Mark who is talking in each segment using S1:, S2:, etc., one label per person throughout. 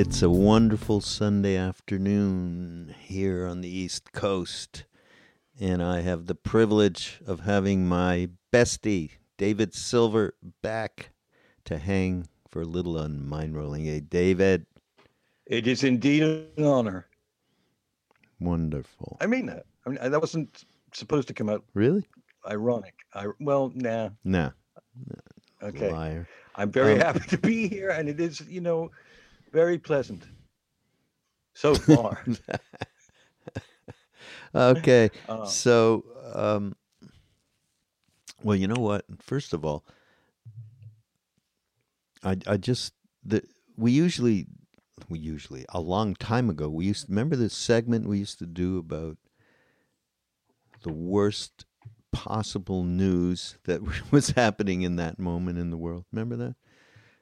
S1: It's a wonderful Sunday afternoon here on the East Coast, and I have the privilege of having my bestie, David Silver, back to hang for a little on Mind Rolling. Hey, David.
S2: It is indeed an honor.
S1: Wonderful.
S2: I mean that. I mean that wasn't supposed to come out.
S1: Really?
S2: Ironic. I well, nah.
S1: Nah.
S2: Okay.
S1: Liar.
S2: I'm very
S1: Um,
S2: happy to be here, and it is, you know, very pleasant so far.
S1: okay.
S2: Uh,
S1: So, um, well, you know what? First of all, I I just the we usually we usually a long time ago we used to remember this segment we used to do about the worst possible news that was happening in that moment in the world. Remember that?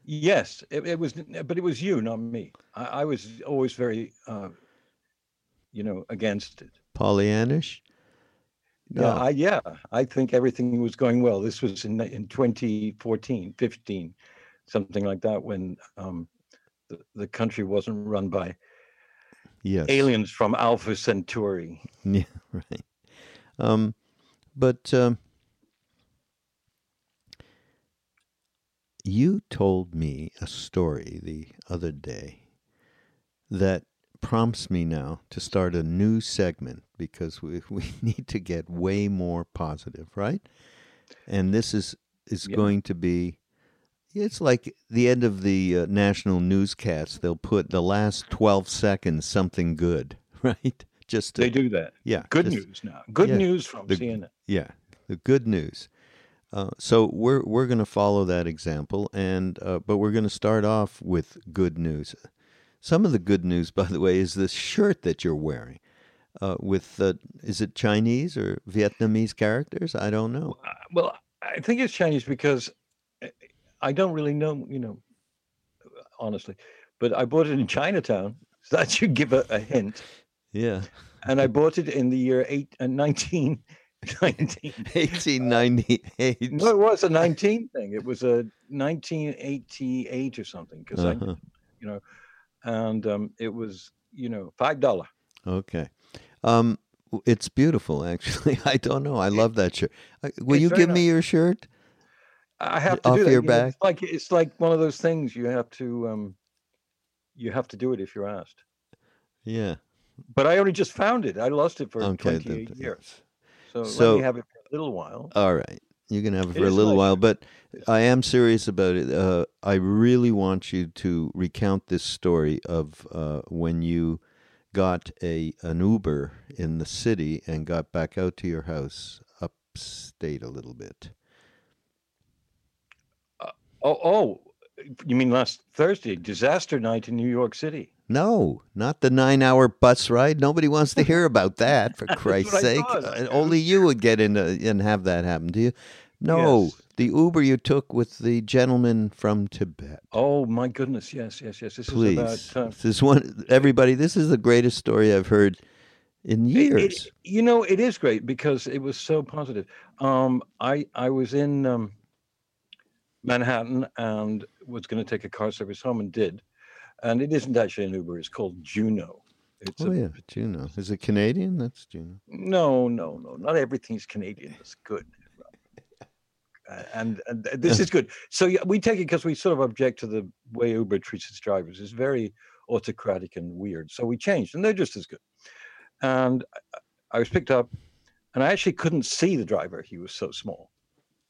S2: Yes, it, it was, but it was you, not me. I, I was always very, uh, you know, against it.
S1: Pollyannish?
S2: Yeah, I, yeah. I think everything was going well. This was in in 2014, 15, something like that, when um, the, the country wasn't run by
S1: yes.
S2: aliens from Alpha Centauri.
S1: Yeah, right. Um, but um, you told me a story the other day that prompts me now to start a new segment because we, we need to get way more positive, right? And this is is
S2: Yeah.
S1: going to be it's like the end of the uh, national newscast they'll put the last 12 seconds something good, right? Just to,
S2: They do that.
S1: yeah,
S2: Good
S1: just-
S2: news now. Good
S1: yeah,
S2: news from
S1: the-
S2: CNN.
S1: yeah, the good news. Uh, so we're we're going to follow that example, and uh, but we're going to start off with good news. Some of the good news, by the way, is this shirt that you're wearing. Uh, with uh, is it Chinese or Vietnamese characters? I don't know.
S2: Uh, Well, I think it's Chinese because I- I don't really know, you know, honestly. But I bought it in Chinatown. So that should give a, a hint.
S1: Yeah,
S2: And I bought it in the year eight uh, 19, 19.
S1: 1898.
S2: No, it was a 19 thing. It was a 1988 or something. Because
S1: Uh-huh.
S2: I, you know, and um, it was, you know, five dollar.
S1: Okay. Um, it's beautiful, actually. I don't know. I love that shirt. Will
S2: It's
S1: you give me your shirt?
S2: I have to
S1: Off
S2: do that.
S1: your
S2: you know,
S1: back?
S2: It's like it's like one of those things you have to um, you have to do it if you're asked.
S1: Yeah.
S2: But I only just found it. I lost it for
S1: Okay.
S2: 28
S1: th-
S2: years. So,
S1: So-
S2: let me have it for a little while.
S1: All right. You can have it
S2: It
S1: for a little
S2: nice.
S1: while, but I am serious about it. Uh, I really want you to recount this story of uh, when you got a an Uber in the city and got back out to your house upstate a little bit.
S2: Oh, oh, you mean last Thursday, disaster night in New York City?
S1: No, not the nine-hour bus ride. Nobody wants to hear about that. For Christ's sake. Uh, only you would get in and have that happen to you. No,
S2: Yes.
S1: the Uber you took with the gentleman from Tibet.
S2: Oh my goodness! Yes, yes, yes. This
S1: Please,
S2: is about. Uh,
S1: this is one. Everybody, this is the greatest story I've heard in
S2: it-
S1: years.
S2: it- you know, it is great because it was so positive. Um, I I was in um, Manhattan and was going to take a car service home and did, and it isn't actually an Uber. It's called Juno. It's
S1: oh
S2: a,
S1: yeah, Juno. Is it Canadian? That's Juno.
S2: No, no, no. Not everything's Canadian. It's good. Uh, and, and this is good. So yeah, we take it because we sort of object to the way Uber treats its drivers. It's very autocratic and weird. So we changed, and they're just as good. And I was picked up, and I actually couldn't see the driver. He was so small.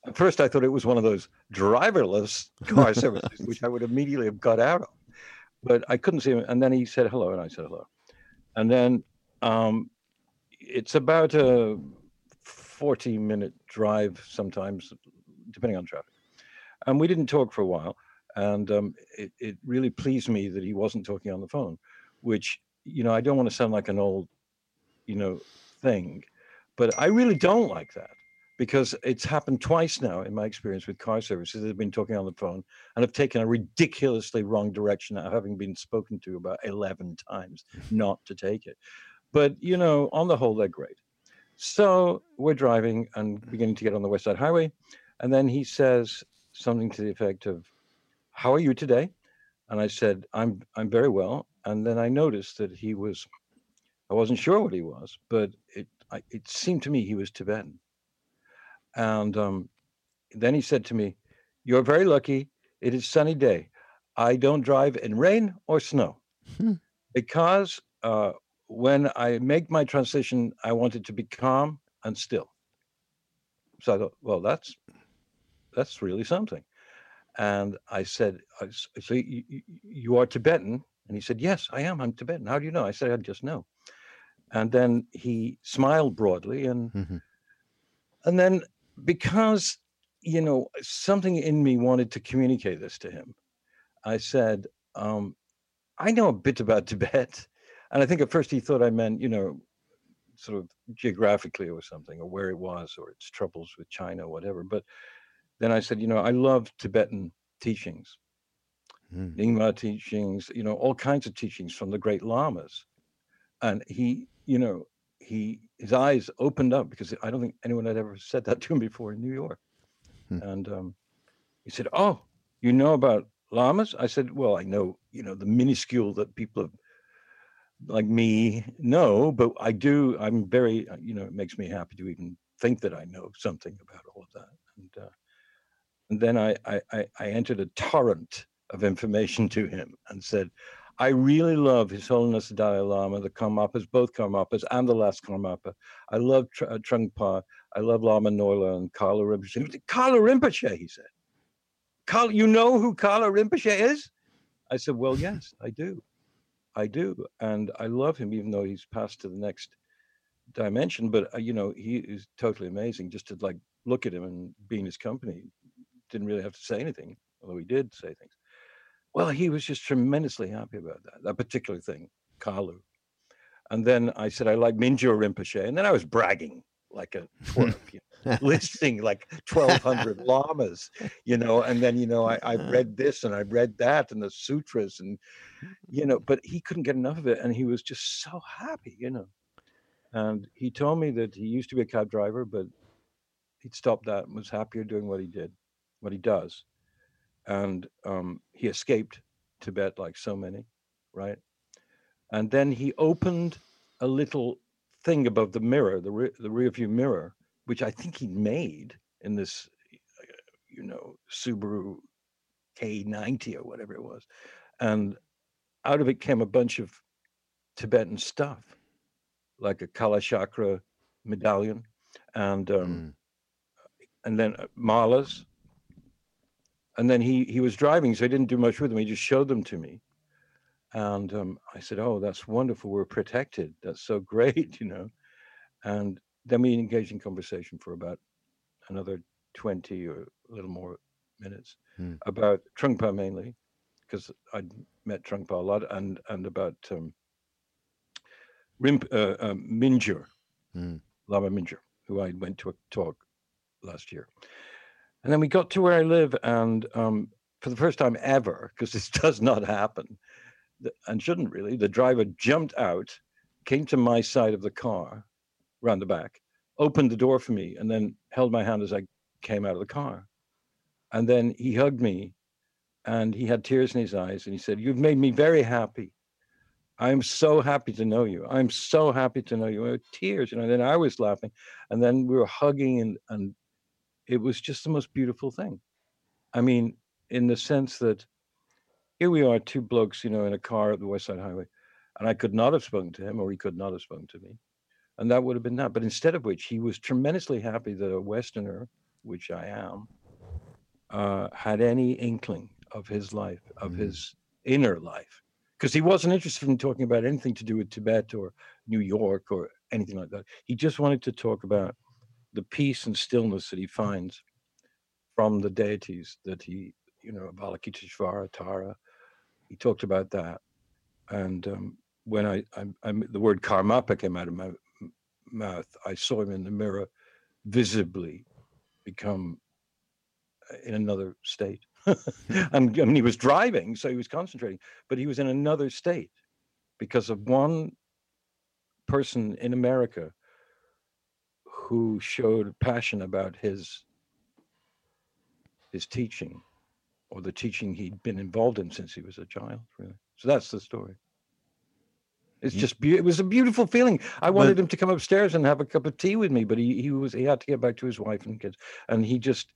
S2: At first, I thought it was one of those driverless car services, which I would immediately have got out of. But I couldn't see him. And then he said hello, and I said hello. And then um, it's about a 40 minute drive sometimes, depending on traffic. And we didn't talk for a while. And um, it, it really pleased me that he wasn't talking on the phone, which, you know, I don't want to sound like an old, you know, thing, but I really don't like that because it's happened twice now in my experience with car services. They've been talking on the phone and have taken a ridiculously wrong direction, having been spoken to about 11 times not to take it. But, you know, on the whole, they're great. So we're driving and beginning to get on the West Side Highway. And then he says something to the effect of, How are you today? And I said, I'm I'm very well. And then I noticed that he was I wasn't sure what he was, but it I, it seemed to me he was Tibetan. And um, then he said to me, You're very lucky. It is sunny day. I don't drive in rain or snow
S1: Hmm.
S2: because uh, when I make my transition, I want it to be calm and still. So I thought, well, that's that's really something. And I said, so you, you- are Tibetan? And he said, yes, I am. I'm Tibetan. How do you know? I said, I just know. And then he smiled broadly and
S1: Mhm.
S2: and then because you know something in me wanted to communicate this to him, I said, um, I know a bit about Tibet. And I think at first he thought I meant, you know, sort of geographically or something, or where it was, or its troubles with China, or whatever. But then I said, you know, I love Tibetan teachings,
S1: Mm.
S2: Nyingma teachings, you know, all kinds of teachings from the great lamas. And he, you know, he his eyes opened up because I don't think anyone had ever said that to him before in New York.
S1: Hmm.
S2: And um, he said, "Oh, you know about lamas?" I said, "Well, I know, you know, the minuscule that people have, like me know, but I do. I'm very, uh, you know, it makes me happy to even think that I know something about all of that." And uh, and then I, I I I entered a torrent of information to him and said, I really love His Holiness the Dalai Lama, the Karmapas, both Karmapas, and the last Karmapa. I love Tr- uh, Trungpa. I love Lama Norlha and Kalu Rinpoche. Kalu Rinpoche, he said. Kalu, you know who Kalu Rinpoche is? I said, Well, yes, I do. I do. And I love him, even though he's passed to the next dimension. But, uh, you know, he is totally amazing just to like look at him and be in his company. Didn't really have to say anything, although he did say things. Well, he was just tremendously happy about that, that particular thing, Kalu. And then I said, I like Mingyur Rinpoche. And then I was bragging like a twerp, you know, listing like 1,200 lamas, you know. And then, you know, I, I read this and I read that and the sutras and, you know, but he couldn't get enough of it. And he was just so happy, you know. And he told me that he used to be a cab driver, but he'd stopped that and was happier doing what he did, what he does and um, he escaped Tibet like so many, right? And then he opened a little thing above the mirror, the re- the rear view mirror, which I think he made in this, you know, Subaru K90 or whatever it was, and out of it came a bunch of Tibetan stuff, like a Kalachakra medallion, and um,
S1: Mm.
S2: and then uh, malas. And then he he was driving, so I didn't do much with them. He just showed them to me, and um, I said, "Oh, that's wonderful. We're protected. That's so great, you know." And then we engaged in conversation for about another twenty or a little more minutes
S1: Hmm.
S2: about Trungpa mainly, because I'd met Trungpa a lot, and and about um, Rimp, uh, um, Mingyur,
S1: Mm.
S2: Lama Mingyur, who I went to a talk last year. And then we got to where I live, and um, for the first time ever, because this does not happen, and shouldn't really, the driver jumped out, came to my side of the car, round the back, opened the door for me, and then held my hand as I came out of the car. And then he hugged me, and he had tears in his eyes, and he said, "You've made me very happy. I'm so happy to know you. I'm so happy to know you." Tears, you know. And then I was laughing, and then we were hugging, and and it was just the most beautiful thing. I mean, in the sense that here we are, two blokes, you know, in a car at the West Side Highway, and I could not have spoken to him, or he could not have spoken to me, and that would have been that. But instead of which, he was tremendously happy that a Westerner, which I am, uh, had any inkling of his life, of
S1: Mm.
S2: his inner life, because he wasn't interested in talking about anything to do with Tibet or New York or anything like that. He just wanted to talk about the peace and stillness that he finds from the deities that he, you know, Avalokiteshvara, Tara. He talked about that, and um, when I, I, I, the word Karmapa came out of my mouth, I saw him in the mirror, visibly become uh, in another state. and I mean, he was driving, so he was concentrating, but he was in another state because of one person in America who showed passion about his his teaching or the teaching he'd been involved in since he was a child really. So that's the story. It's just beau- it was a beautiful feeling. I wanted
S1: But-
S2: him to come upstairs and have a cup of tea with me but he, he was he had to get back to his wife and kids and he just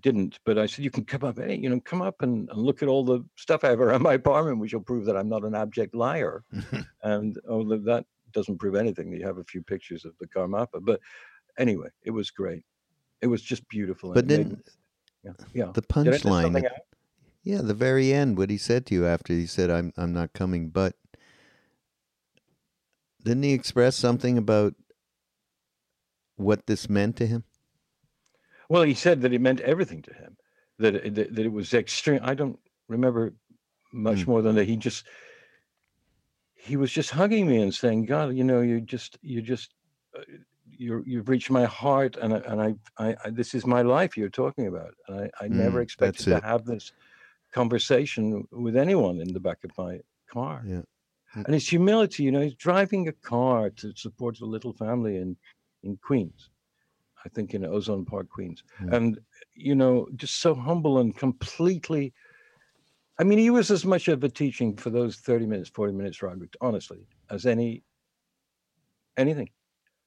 S2: didn't. But i said you can come up hey, you know come up and, and look at all the stuff i have around my apartment which will prove that i'm not an abject liar. And oh, although that doesn't prove anything. You have a few pictures of the karmapa but anyway it was great it was just beautiful
S1: But then
S2: yeah yeah
S1: the
S2: Did I miss
S1: punchline,
S2: something
S1: at-
S2: out?
S1: yeah, the very end, what he said to you after he said, "I'm I'm not coming," but didn't he express something about what this meant to him?
S2: Well, he said that it meant everything to him. That it, that, that it was extreme. I don't remember much
S1: Hmm.
S2: more than that. He just he was just hugging me and saying, "God, you know, you just you just you're you've reached my heart, and I, and I, I, I this is my life you're talking about, and I, I never
S1: Mm,
S2: expected to have this conversation with anyone in the back of my car."
S1: Yeah.
S2: And his humility, you know, he's driving a car to support a little family in in Queens, I think in Ozone Park, Queens,
S1: Mm.
S2: and you know, just so humble and completely. I mean, he was as much of a teaching for those thirty minutes, forty minutes, Roderick, honestly, as any anything,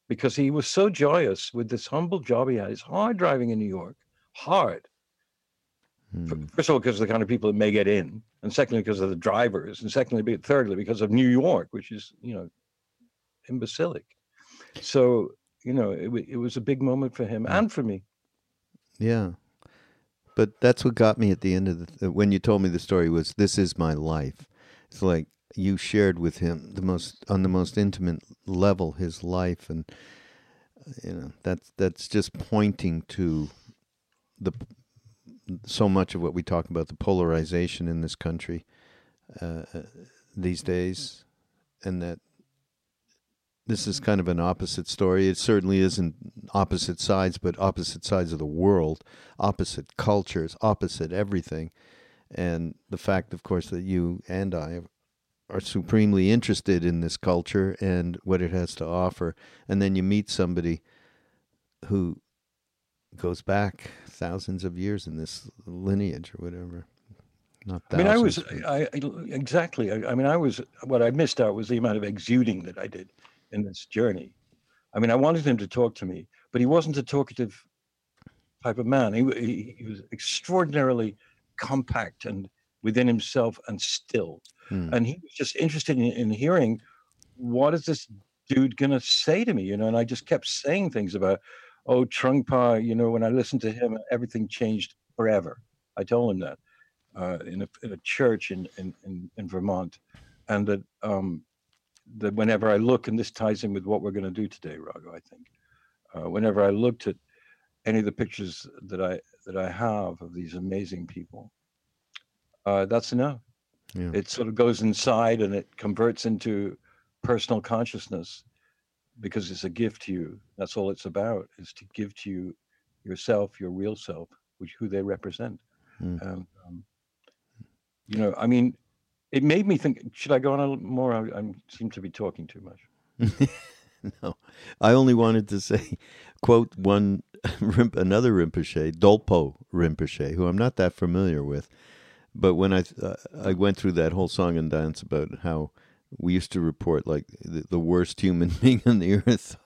S2: because he was so joyous with this humble job he had. It's hard driving in New York, hard.
S1: Hmm.
S2: First of all, because of the kind of people that may get in, and secondly, because of the drivers, and secondly, thirdly, because of New York, which is you know imbecilic. So you know, it, it was a big moment for him and for me.
S1: Yeah. But that's what got me at the end of the when you told me the story was this is my life. It's like you shared with him the most on the most intimate level his life and you know that's that's just pointing to the so much of what we talk about the polarization in this country uh, uh, these days and that this is kind of an opposite story. It certainly isn't opposite sides, but opposite sides of the world, opposite cultures, opposite everything. And the fact, of course, that you and I are supremely interested in this culture and what it has to offer. And then you meet somebody who goes back thousands of years in this lineage or whatever. Not that
S2: I mean, I was, I, I exactly. I, I mean, I was. What I missed out was the amount of exuding that I did in this journey. I mean, I wanted him to talk to me, but he wasn't a talkative type of man. He, he, he was extraordinarily compact and within himself and still.
S1: Hmm.
S2: And he was just interested in, in hearing what is this dude gonna say to me, you know? And I just kept saying things about, oh, Trungpa, you know, when I listened to him, everything changed forever. I told him that uh, in a in a church in in in, in Vermont, and that um, that whenever I look, and this ties in with what we're going to do today, Rago, I think, uh, whenever I looked at any of the pictures that I that I have of these amazing people, uh, that's enough.
S1: Yeah.
S2: It sort of goes inside and it converts into personal consciousness because it's a gift to you. That's all it's about is to give to you yourself, your real self, which who they represent.
S1: Mm.
S2: And um, you know, I mean, it made me think. Should I go on a little more? I, I seem to be talking too much.
S1: no, I only wanted to say, quote one, another Rinpoche, Dolpo Rinpoche, who I'm not that familiar with, but when I uh, I went through that whole song and dance about how we used to report like the, the worst human being on the earth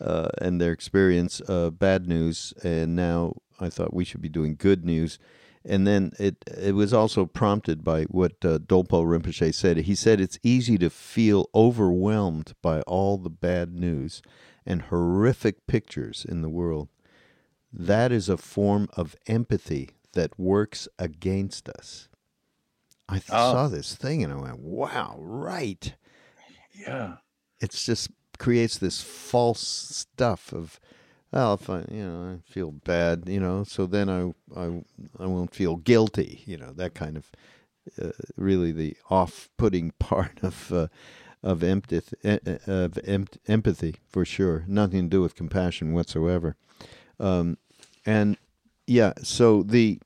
S1: uh, and their experience, uh, bad news, and now I thought we should be doing good news. And then it it was also prompted by what uh, Dolpo Rinpoche said. He said it's easy to feel overwhelmed by all the bad news and horrific pictures in the world. That is a form of empathy that works against us. I th-
S2: Oh.
S1: saw this thing and I went, wow, right.
S2: Yeah.
S1: It's just creates this false stuff of, well, if I, you know, I feel bad, you know, so then I, I, I won't feel guilty, you know, that kind of, uh, really the off-putting part of, uh, of empathy, of empathy for sure. Nothing to do with compassion whatsoever. Um, and yeah, so the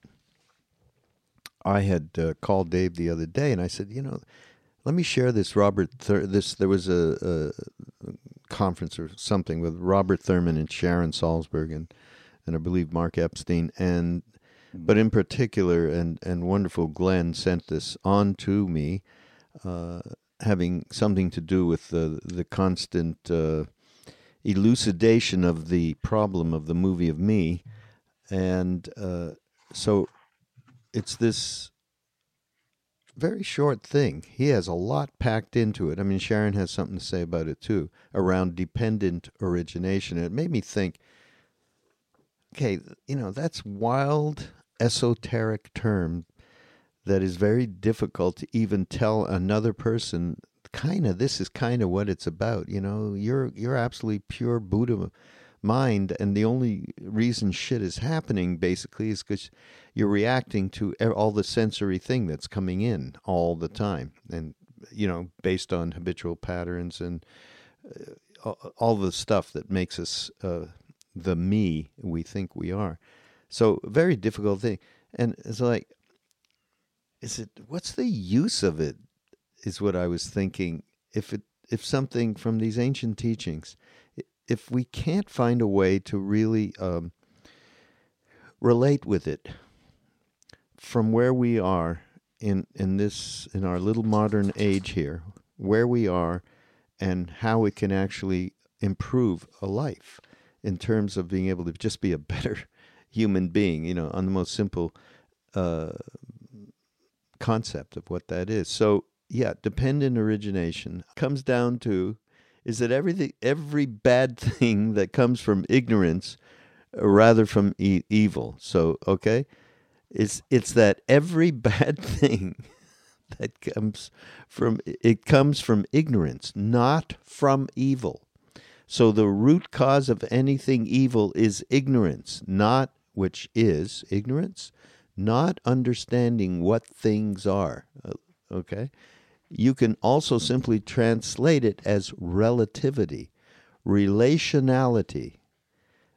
S1: I had uh, called Dave the other day, and I said, you know, let me share this Robert. Thur- this there was a, a conference or something with Robert Thurman and Sharon Salzberg and and I believe Mark Epstein and but in particular and and wonderful Glenn sent this on to me, uh, having something to do with the the constant uh, elucidation of the problem of the movie of me, and uh, so it's this very short thing. He has a lot packed into it. I mean, Sharon has something to say about it too around dependent origination. It made me think. Okay, you know that's wild esoteric term that is very difficult to even tell another person kind of this is kind of what it's about you know you're you're absolutely pure buddha mind and the only reason shit is happening basically is because you're reacting to all the sensory thing that's coming in all the time. And you know based on habitual patterns and uh, all- the stuff that makes us uh, the me we think we are. So very difficult thing. And it's like is it what's the use of it is what i was thinking. If it if something from these ancient teachings if we can't find a way to really um, relate with it from where we are in in this in our little modern age here where we are and how it can actually improve a life in terms of being able to just be a better human being you know on the most simple uh, concept of what that is. So yeah dependent origination comes down to is that everything every bad thing that comes from ignorance uh, rather from e- evil. So okay? It's it's that every bad thing that comes from it comes from ignorance not from evil. So the root cause of anything evil is ignorance not which is ignorance not understanding what things are Uh, okay you can also simply translate it as relativity relationality.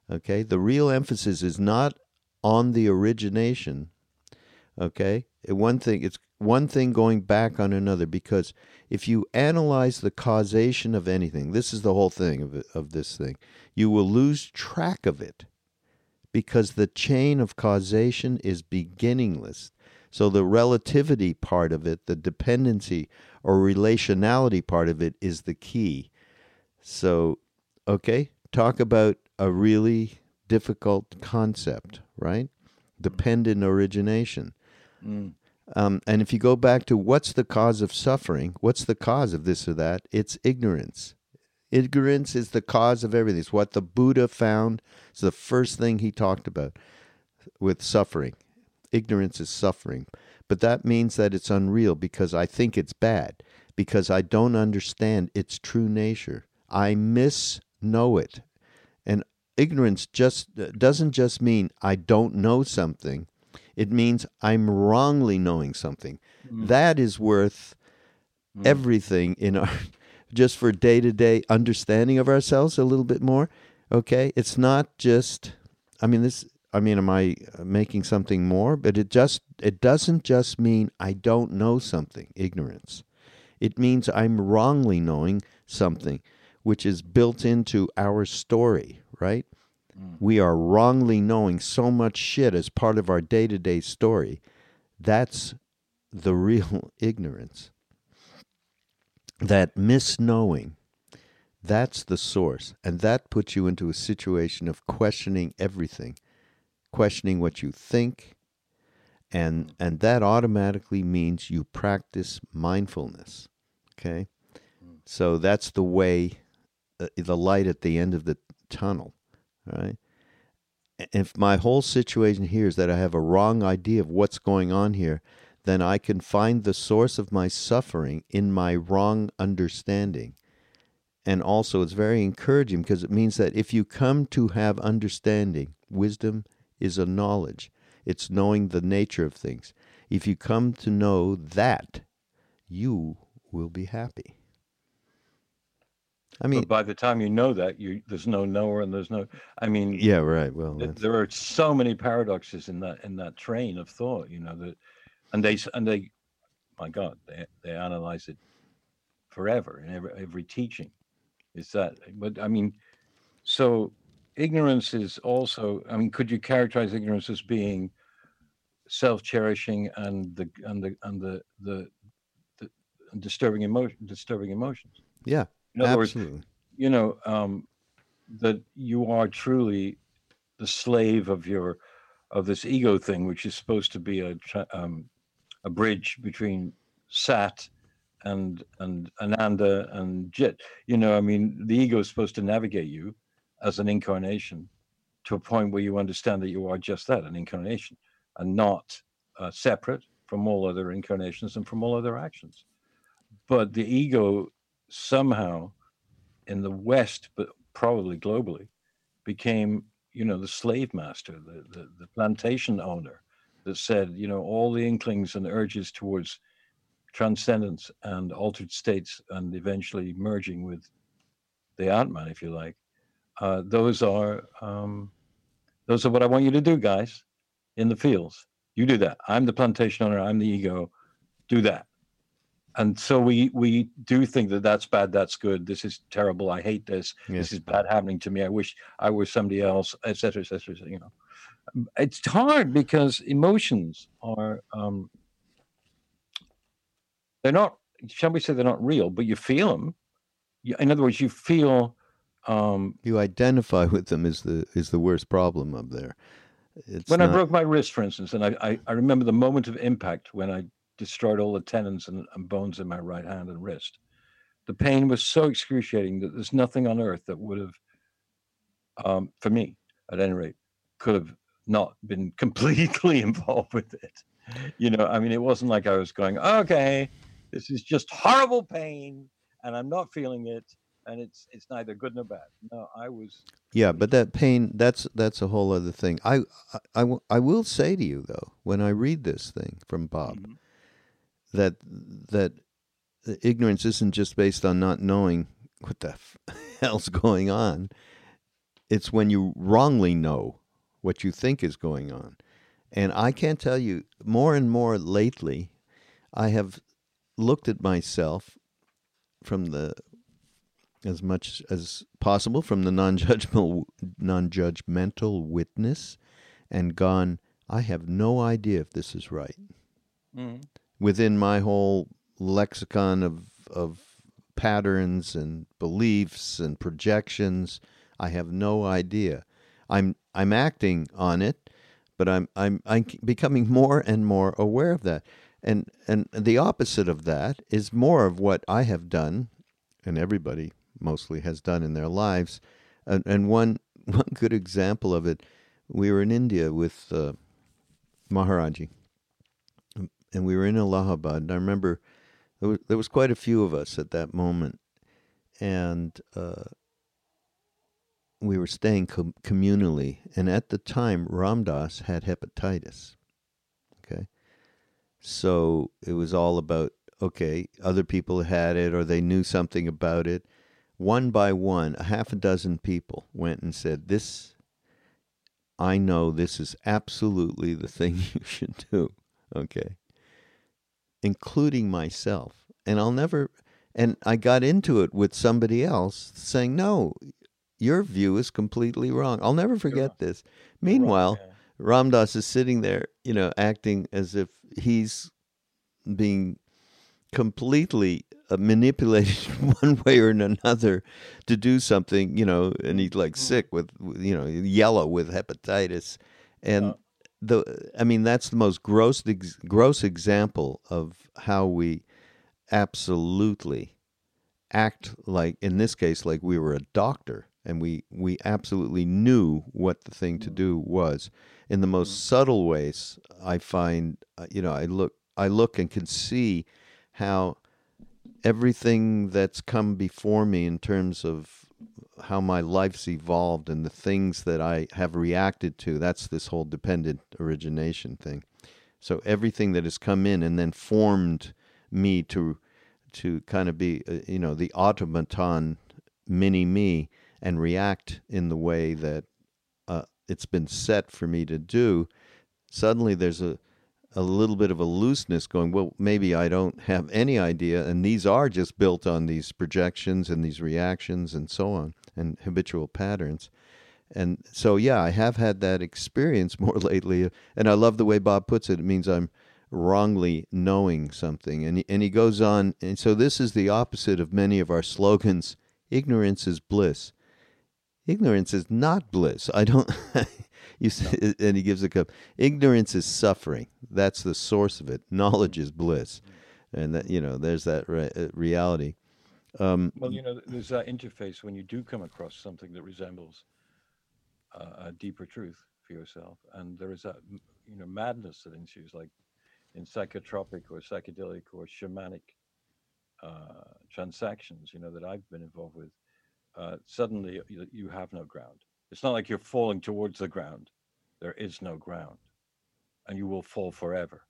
S1: Okay? The real emphasis is not on the origination. Okay? One thing it's one thing going back on another because if you analyze the causation of anything this is the whole thing of, of this thing you will lose track of it because the chain of causation is beginningless so the relativity part of it the dependency or relationality part of it is the key so okay talk about a really difficult concept right dependent origination
S2: Mm.
S1: um, and if you go back to what's the cause of suffering, what's the cause of this or that? It's ignorance. Ignorance is the cause of everything. It's what the Buddha found. It's the first thing he talked about with suffering. Ignorance is suffering. But that means that it's unreal because I think it's bad, because I don't understand its true nature. I misknow it. And ignorance just uh, doesn't just mean I don't know something. It means I'm wrongly knowing something. Mm. That is worth mm. everything in our just for day to day understanding of ourselves a little bit more. Okay, it's not just. I mean, this. I mean, am I uh, making something more? But it just. It doesn't just mean I don't know something. Ignorance. It means I'm wrongly knowing something, which is built into our story. Right. We are wrongly knowing so much shit as part of our day to day story. That's the real ignorance. That misknowing, That's the source. And that puts you into a situation of questioning everything, questioning what you think. And, and that automatically means you practice mindfulness. Okay? So that's the way, uh, the light at the end of the tunnel, right? If my whole situation here is that I have a wrong idea of what's going on here, then I can find the source of my suffering in my wrong understanding. And also, it's very encouraging because it means that if you come to have understanding, wisdom is a knowledge, it's knowing the nature of things. If you come to know that, you will be happy. I mean,
S2: but by the time you know that, you there's no knower and there's no. I mean,
S1: yeah, right. Well,
S2: th- there are so many paradoxes in that in that train of thought. You know that, and they and they, my God, they they analyze it forever in every every teaching. Is that? But I mean, so ignorance is also. I mean, could you characterize ignorance as being self-cherishing and the and the and the the, the disturbing emotion disturbing emotions?
S1: Yeah.
S2: In other
S1: Absolutely.
S2: words, you know, um, that you are truly the slave of your of this ego thing, which is supposed to be a um, a bridge between Sat and and Ananda and Chit. You know, I mean, the ego is supposed to navigate you as an incarnation to a point where you understand that you are just that, an incarnation, and not uh, separate from all other incarnations and from all other actions. But the ego somehow in the West, but probably globally, became you know the slave master, the, the the plantation owner that said you know all the inklings and urges towards transcendence and altered states and eventually merging with the Atman, if you like. Uh, those are um, those are what I want you to do, guys, in the fields. You do that. I'm the plantation owner. I'm the ego. Do that and so we we do think that that's bad that's good this is terrible i hate this
S1: Yes.
S2: this is bad happening to me i wish i was somebody else etc etc you know it's hard because emotions are um they're not shall we say they're not real but you feel them in other words you feel um
S1: You identify with them is the is the worst problem up there. It's
S2: when I broke my wrist, for instance, and I, I, I remember the moment of impact when I destroyed all the tendons and, and bones in my right hand and wrist. The pain was so excruciating that there's nothing on earth that would have, um, for me at any rate, could have not been completely involved with it. You know, I mean, it wasn't like I was going, okay, this is just horrible pain, and I'm not feeling it, and it's it's neither good nor bad. No, I was
S1: Yeah, but that pain that's that's a whole other thing. I, I, I, w- I will say to you though, when I read this thing from Bob,
S2: Mhm.
S1: that that ignorance isn't just based on not knowing what the f- hell's going on. It's when you wrongly know what you think is going on. And I can't tell you more and more lately, I have looked at myself from the as much as possible from the non-judgmental non-judgmental witness and gone I have no idea if this is right.
S2: Mhm.
S1: within my whole lexicon of of patterns and beliefs and projections i have no idea. I'm i'm acting on it but i'm i'm i'm becoming more and more aware of that. And and the opposite of that is more of what i have done and everybody mostly has done in their lives and, and one one good example of it we were in india with uh, maharaji and we were in Allahabad. And I remember there was, there was quite a few of us at that moment, and uh, we were staying com- communally. And at the time, Ram Dass had hepatitis. Okay, so it was all about okay, other people had it or they knew something about it. One by one, a half a dozen people went and said, "This, I know, this is absolutely the thing you should do." Okay including myself. And I'll never, and I got into it with somebody else saying, no, your view is completely wrong. I'll never forget this. Meanwhile,
S2: yeah.
S1: Ram Dass is sitting there, you know, acting as if he's being completely manipulated one way or another to do something, you know, and he's like
S2: Mm.
S1: sick with, you know, yellow with hepatitis. And the, I mean, that's the most gross, gross example of how we absolutely act like, in this case, like we were a doctor and we, we absolutely knew what the thing to do was. In the most subtle ways, I find, uh, you know, I look, I look and can see how everything that's come before me in terms of how my life's evolved and the things that I have reacted to. That's this whole dependent origination thing. So everything that has come in and then formed me to to kind of be, uh, you know, the automaton mini me and react in the way that uh, it's been set for me to do. Suddenly, there's a a little bit of a looseness going, well, maybe I don't have any idea. And these are just built on these projections and these reactions and so on and habitual patterns. And so, yeah, I have had that experience more lately. And I love the way Bob puts it. It means I'm wrongly knowing something. And and he goes on, and so this is the opposite of many of our slogans ignorance is bliss. Ignorance is not bliss. I don't. you say, and he gives a cup. Ignorance is suffering. That's the source of it. Knowledge is bliss, and that you know, there's that re- uh, reality. Um,
S2: Well, you know, there's that interface when you do come across something that resembles uh, a deeper truth for yourself, and there is that you know madness that ensues, like in psychotropic or psychedelic or shamanic uh, transactions, you know, that I've been involved with. Uh, suddenly, you, have no ground. It's not like you're falling towards the ground. There is no ground, and you will fall forever.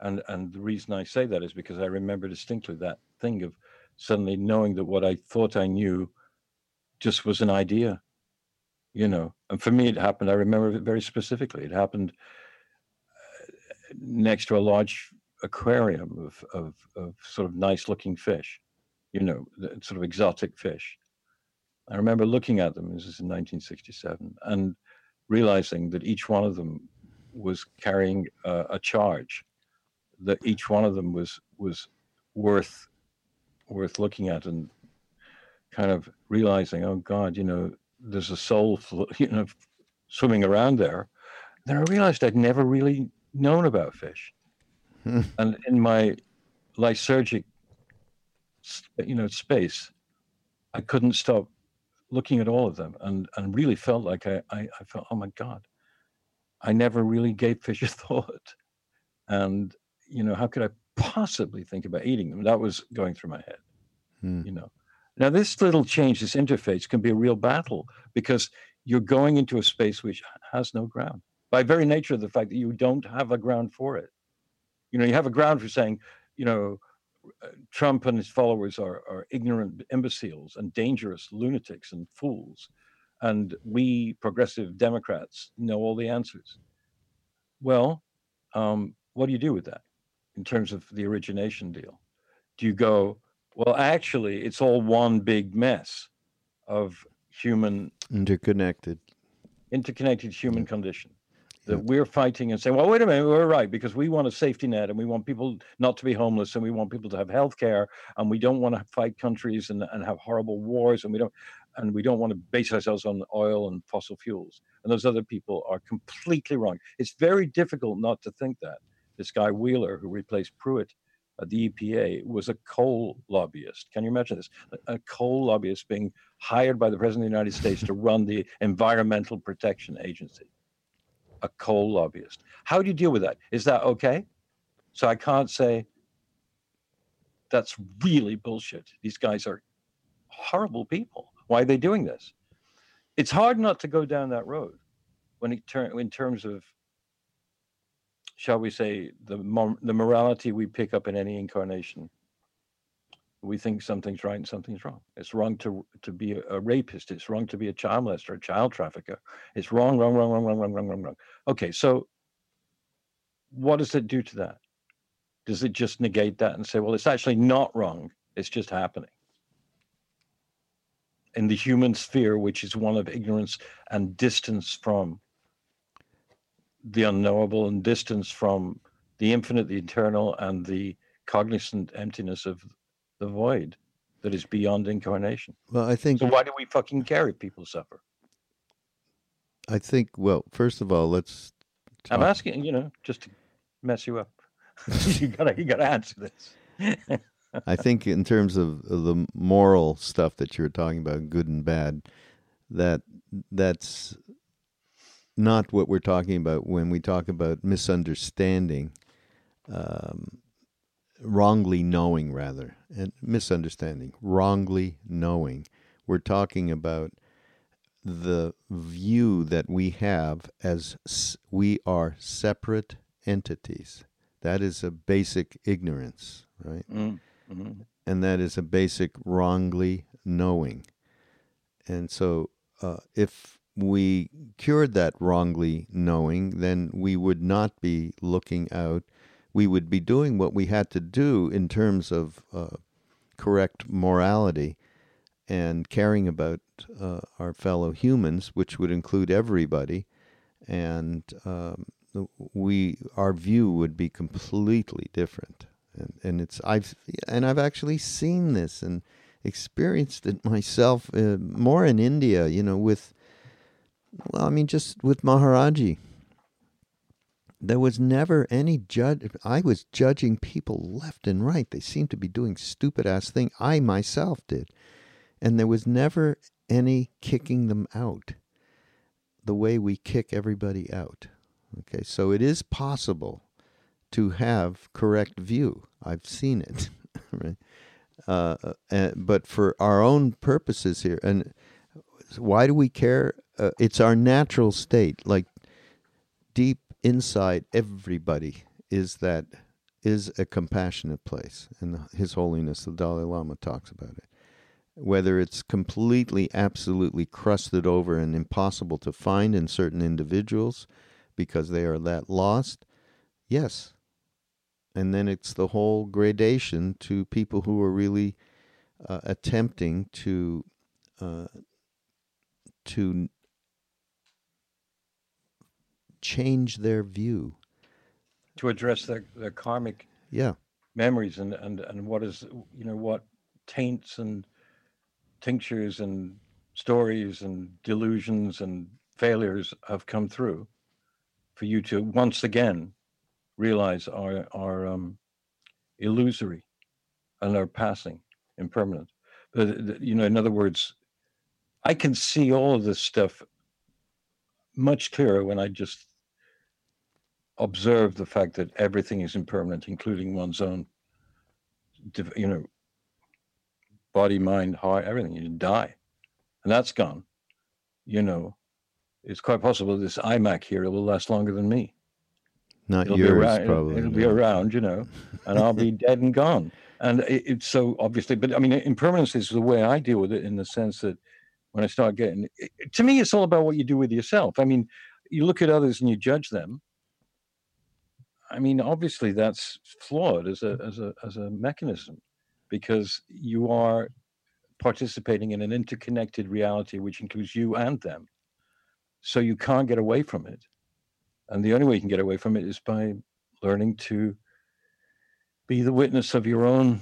S2: And and the reason I say that is because I remember distinctly that thing of suddenly knowing that what I thought I knew just was an idea, you know. And for me, it happened. I remember it very specifically. It happened uh, next to a large aquarium of of, of sort of nice looking fish, you know, sort of exotic fish. I remember looking at them. This is in 1967, and realizing that each one of them was carrying a, a charge. That each one of them was was worth worth looking at and kind of realizing, oh God, you know, there's a soul, you know, swimming around there. Then I realized I'd never really known about fish, and in my lysergic, you know, space, I couldn't stop looking at all of them, and and really felt like I I, I felt, oh my God, I never really gave fish a thought, and you know, how could I possibly think about eating them? That was going through my head
S1: hmm.
S2: you know now this little change this interface can be a real battle because you're going into a space which has no ground by very nature of the fact that you don't have a ground for it you know you have a ground for saying you know trump and his followers are, are ignorant imbeciles and dangerous lunatics and fools and we progressive democrats know all the answers. Well um, what do you do with that in terms of the origination deal? Do you go well actually it's all one big mess of human
S1: Interconnected.
S2: interconnected human condition that
S1: Yeah.
S2: we're fighting and saying well wait a minute we're right because we want a safety net and we want people not to be homeless and we want people to have health care and we don't want to fight countries and, and have horrible wars and we don't and we don't want to base ourselves on oil and fossil fuels. And those other people are completely wrong. It's very difficult not to think that. This guy wheeler who replaced pruitt at the epa was a coal lobbyist. Can you imagine this? A coal lobbyist being hired by the president of the united states to run the environmental protection agency a coal lobbyist. How do you deal with that? Is that okay? So I can't say that's really bullshit. These guys are horrible people. Why are they doing this? It's hard not to go down that road when it turn in terms of shall we say the mor- the morality we pick up in any incarnation. We think something's right and something's wrong. It's wrong to to be a, a rapist. It's wrong to be a child molester, a child trafficker. It's wrong, wrong, wrong, wrong, wrong, wrong, wrong, wrong, wrong. Okay, so what does it do to that? Does it just negate that and say, well, it's actually not wrong, it's just happening? In the human sphere, which is one of ignorance and distance from the unknowable and distance from the infinite, the eternal, and the cognizant emptiness of the void that is beyond incarnation.
S1: Well, I think
S2: So why do we fucking care if people suffer?
S1: I think well, first of all, let's
S2: I'm asking, you know, just to mess you up. you gotta you gotta answer this.
S1: I think in terms of, of the moral stuff that you were talking about, good and bad, that that's not what we're talking about when we talk about misunderstanding, um, wrongly knowing rather, and misunderstanding, wrongly knowing. We're talking about the view that we have as we are separate entities. That is a basic ignorance, right?
S2: Mm, mhm.
S1: and that is a basic wrongly knowing. And so, uh, if we cured that wrongly knowing, then we would not be looking out. We would be doing what we had to do in terms of uh, correct morality and caring about uh, our fellow humans, which would include everybody. And um, we, our view would be completely different and and it's I've and I've actually seen this and experienced it myself uh, more in India, you know, with well, I mean, just with Maharaji. There was never any judge. I was judging people left and right. They seemed to be doing stupid ass thing. I myself did, and there was never any kicking them out. The way we kick everybody out. Okay, so it is possible to have correct view. I've seen it, right? Uh, uh, but for our own purposes here, and why do we care? Uh, it's our natural state. Like deep inside everybody is that is a compassionate place, and His Holiness the Dalai Lama talks about it. Whether it's completely, absolutely crusted over and impossible to find in certain individuals because they are that lost, yes, and then it's the whole gradation to people who are really uh, attempting to uh, to change their view.
S2: To address their, their karmic
S1: Yeah,
S2: memories and, and, and what is you know what taints and tinctures and stories and delusions and failures have come through for you to once again realize are are um, illusory and are passing impermanent but you know in other words i can see all of this stuff much clearer when i just observe the fact that everything is impermanent including one's own you know body mind heart everything. You die and that's gone. You know it's quite possible this imac here will last longer than me.
S1: Not
S2: it'll
S1: yours
S2: be around
S1: probably.
S2: it'll be around you know and i'll be dead and gone. And it, it's so obviously but i mean impermanence is the way i deal with it in the sense that when i start getting it, to me it's all about what you do with yourself. I mean you look at others and you judge them i mean obviously that's flawed as a mm. as a as a mechanism because you are participating in an interconnected reality which includes you and them so you can't get away from it and the only way you can get away from it is by learning to be the witness of your own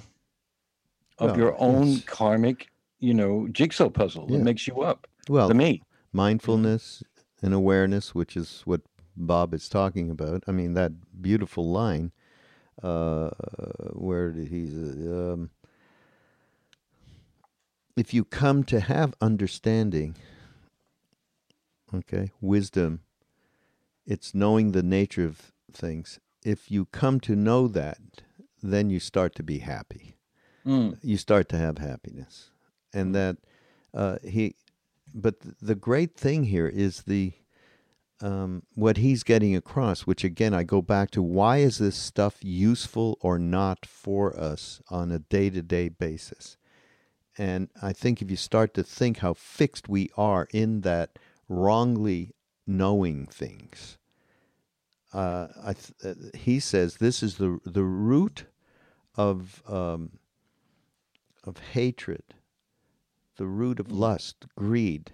S2: of
S1: Well,
S2: your own
S1: yes.
S2: karmic you know jigsaw puzzle
S1: Yeah.
S2: that makes you up
S1: Well,
S2: the me
S1: mindfulness and awareness, which is what Bob is talking about. I mean, that beautiful line uh, where he's um, if you come to have understanding, okay, wisdom, it's knowing the nature of things. If you come to know that, then you start to be happy
S2: Mm,
S1: you start to have happiness and that uh, he but the great thing here is the um, what he's getting across which again i go back to why is this stuff useful or not for us on a day-to-day basis and i think if you start to think how fixed we are in that wrongly knowing things uh, I th- uh, he says this is the the root of um, of hatred, the root of lust, greed.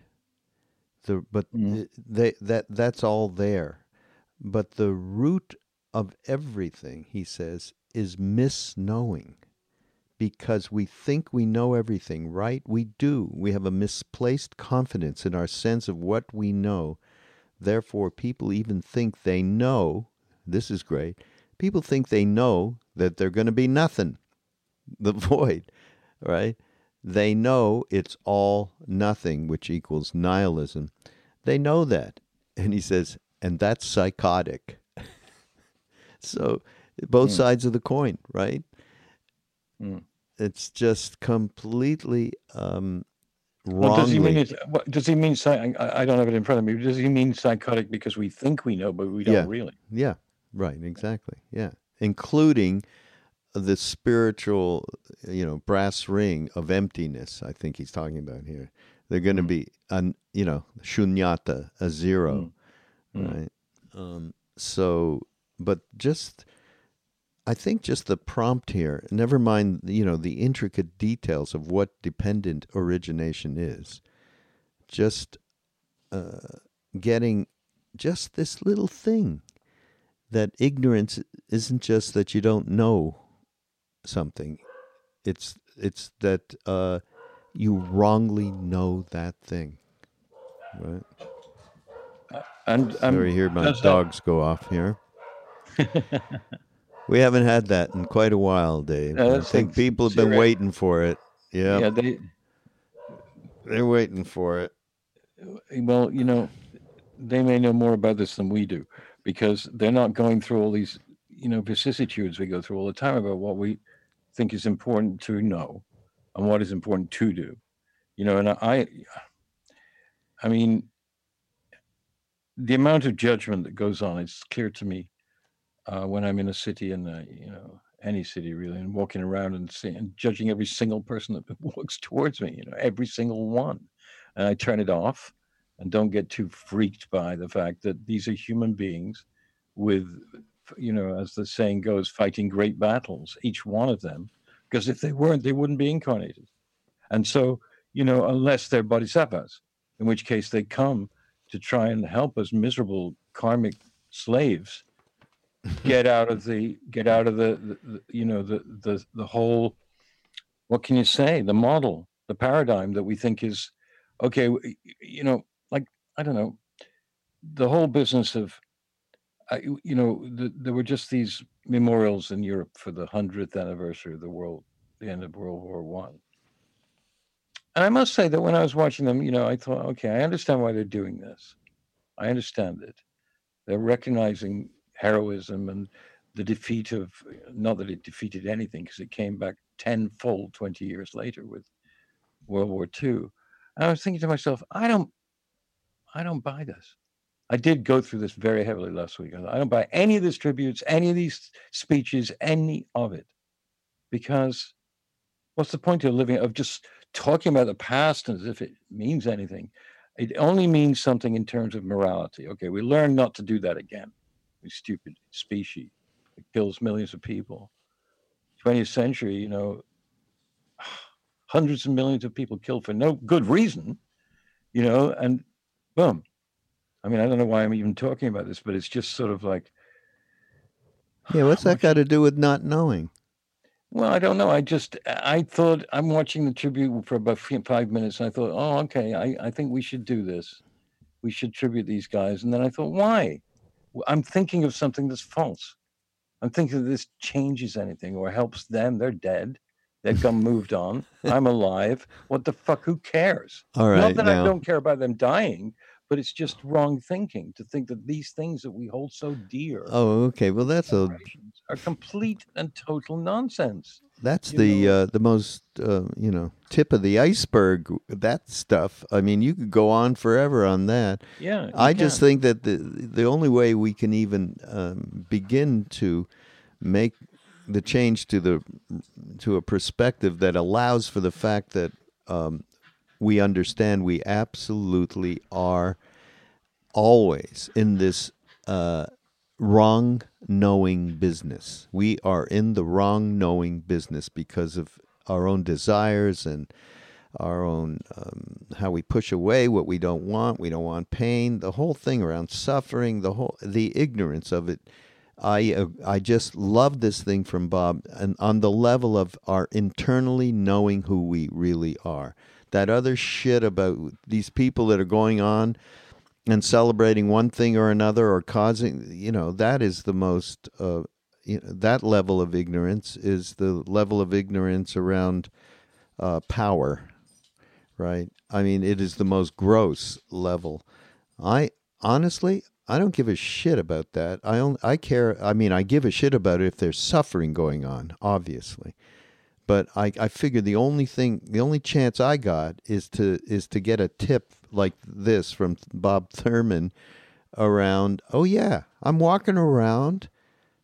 S1: The but
S2: Mm.
S1: th- they that that's all there, but the root of everything, he says, is misknowing because we think we know everything, right? We do. We have a misplaced confidence in our sense of what we know. Therefore, people even think they know. This is great. People think they know that they're going to be nothing, the void, right? They know it's all nothing, which equals nihilism. They know that. And he says, and that's psychotic. so, both
S2: Mm.
S1: sides of the coin, right?
S2: Mm.
S1: It's just completely um,
S2: Well, does he mean it? Does he mean? I, I don't have it in front of me. Does he mean psychotic because we think we know, but we don't
S1: Yeah.
S2: really?
S1: Yeah, right, exactly. Yeah, including the spiritual, you know, brass ring of emptiness. I think he's talking about here. They're going to
S2: Mm.
S1: be, an, you know, shunyata, a zero,
S2: Mm. Mm.
S1: right? Um, so, but just, I think just the prompt here. Never mind, you know, the intricate details of what dependent origination is. Just uh, getting just this little thing that ignorance isn't just that you don't know something. It's it's that uh, you wrongly know that thing right?
S2: And
S1: sorry hear my dogs go off here. We haven't had that in quite a while dave i think people have been
S2: zero.
S1: waiting for it. Yeah,
S2: yeah, they
S1: they're waiting for it.
S2: Well, you know, they may know more about this than we do because they're not going through all these, you know, vicissitudes we go through all the time about what we think is important to know and what is important to do. You know, and I, I mean, the amount of judgment that goes on is clear to me uh, when I'm in a city and uh, you know any city really and walking around and seeing and judging every single person that walks towards me. You know, every single one and I turn it off and don't get too freaked by the fact that these are human beings with, you know, as the saying goes, fighting great battles, each one of them, because if they weren't, they wouldn't be incarnated. And so, you know, unless they're bodhisattvas, in which case they come to try and help us miserable karmic slaves get out of the get out of the, the, the you know the the the whole what can you say the model the paradigm that we think is okay you know like i don't know the whole business of I you know the, there were just these memorials in europe for the 100th anniversary of the world the end of world war one. And i must say that when i was watching them you know i thought okay i understand why they're doing this. I understand it. They're recognizing heroism and the defeat of not that it defeated anything because it came back tenfold 20 years later with world war ii and i was thinking to myself i don't i don't buy this i did go through this very heavily last week. I don't buy any of these tributes any of these speeches any of it because what's the point of living of just talking about the past as if it means anything? It only means something in terms of morality. Okay we learn not to do that again. We stupid species. It kills millions of people. 20th century you know hundreds of millions of people killed for no good reason you know and boom i mean i don't know why i'm even talking about this but it's just sort of like
S1: yeah what's that got to do with not knowing
S2: Well, I don't know. I just I thought I'm watching the tribute for about five minutes, and I thought, oh, okay, I, I think we should do this. We should tribute these guys. And then I thought, why? I'm thinking of something that's false. I'm thinking that this changes anything or helps them. They're dead. They've gone moved on. I'm alive. What the fuck? Who cares?
S1: all right
S2: Not that
S1: now
S2: I don't care about them dying, but it's just wrong thinking to think that these things that we hold so dear
S1: oh okay well that's a
S2: are complete and total nonsense.
S1: That's
S2: you
S1: the uh, the most uh, you know tip of the iceberg. That stuff. I mean, you could go on forever on that.
S2: Yeah.
S1: I just think that the the only way we can even um, begin to make the change to the to a perspective that allows for the fact that um, we understand we absolutely are always in this uh, wrong knowing business. We are in the wrong knowing business because of our own desires and our own um, how we push away what we don't want. We don't want pain. The whole thing around suffering, the whole the ignorance of it. I uh, I just love this thing from Bob, and on the level of our internally knowing who we really are. That other shit about these people that are going on and celebrating one thing or another or causing, you know, that is the most. Uh, you know, that level of ignorance is the level of ignorance around uh, power, right? I mean, it is the most gross level. I honestly, I don't give a shit about that. I only, I care. I mean, I give a shit about it if there's suffering going on, obviously. But I, I figure the only thing, the only chance I got is to is to get a tip like this from Bob Thurman around. Oh yeah, I'm walking around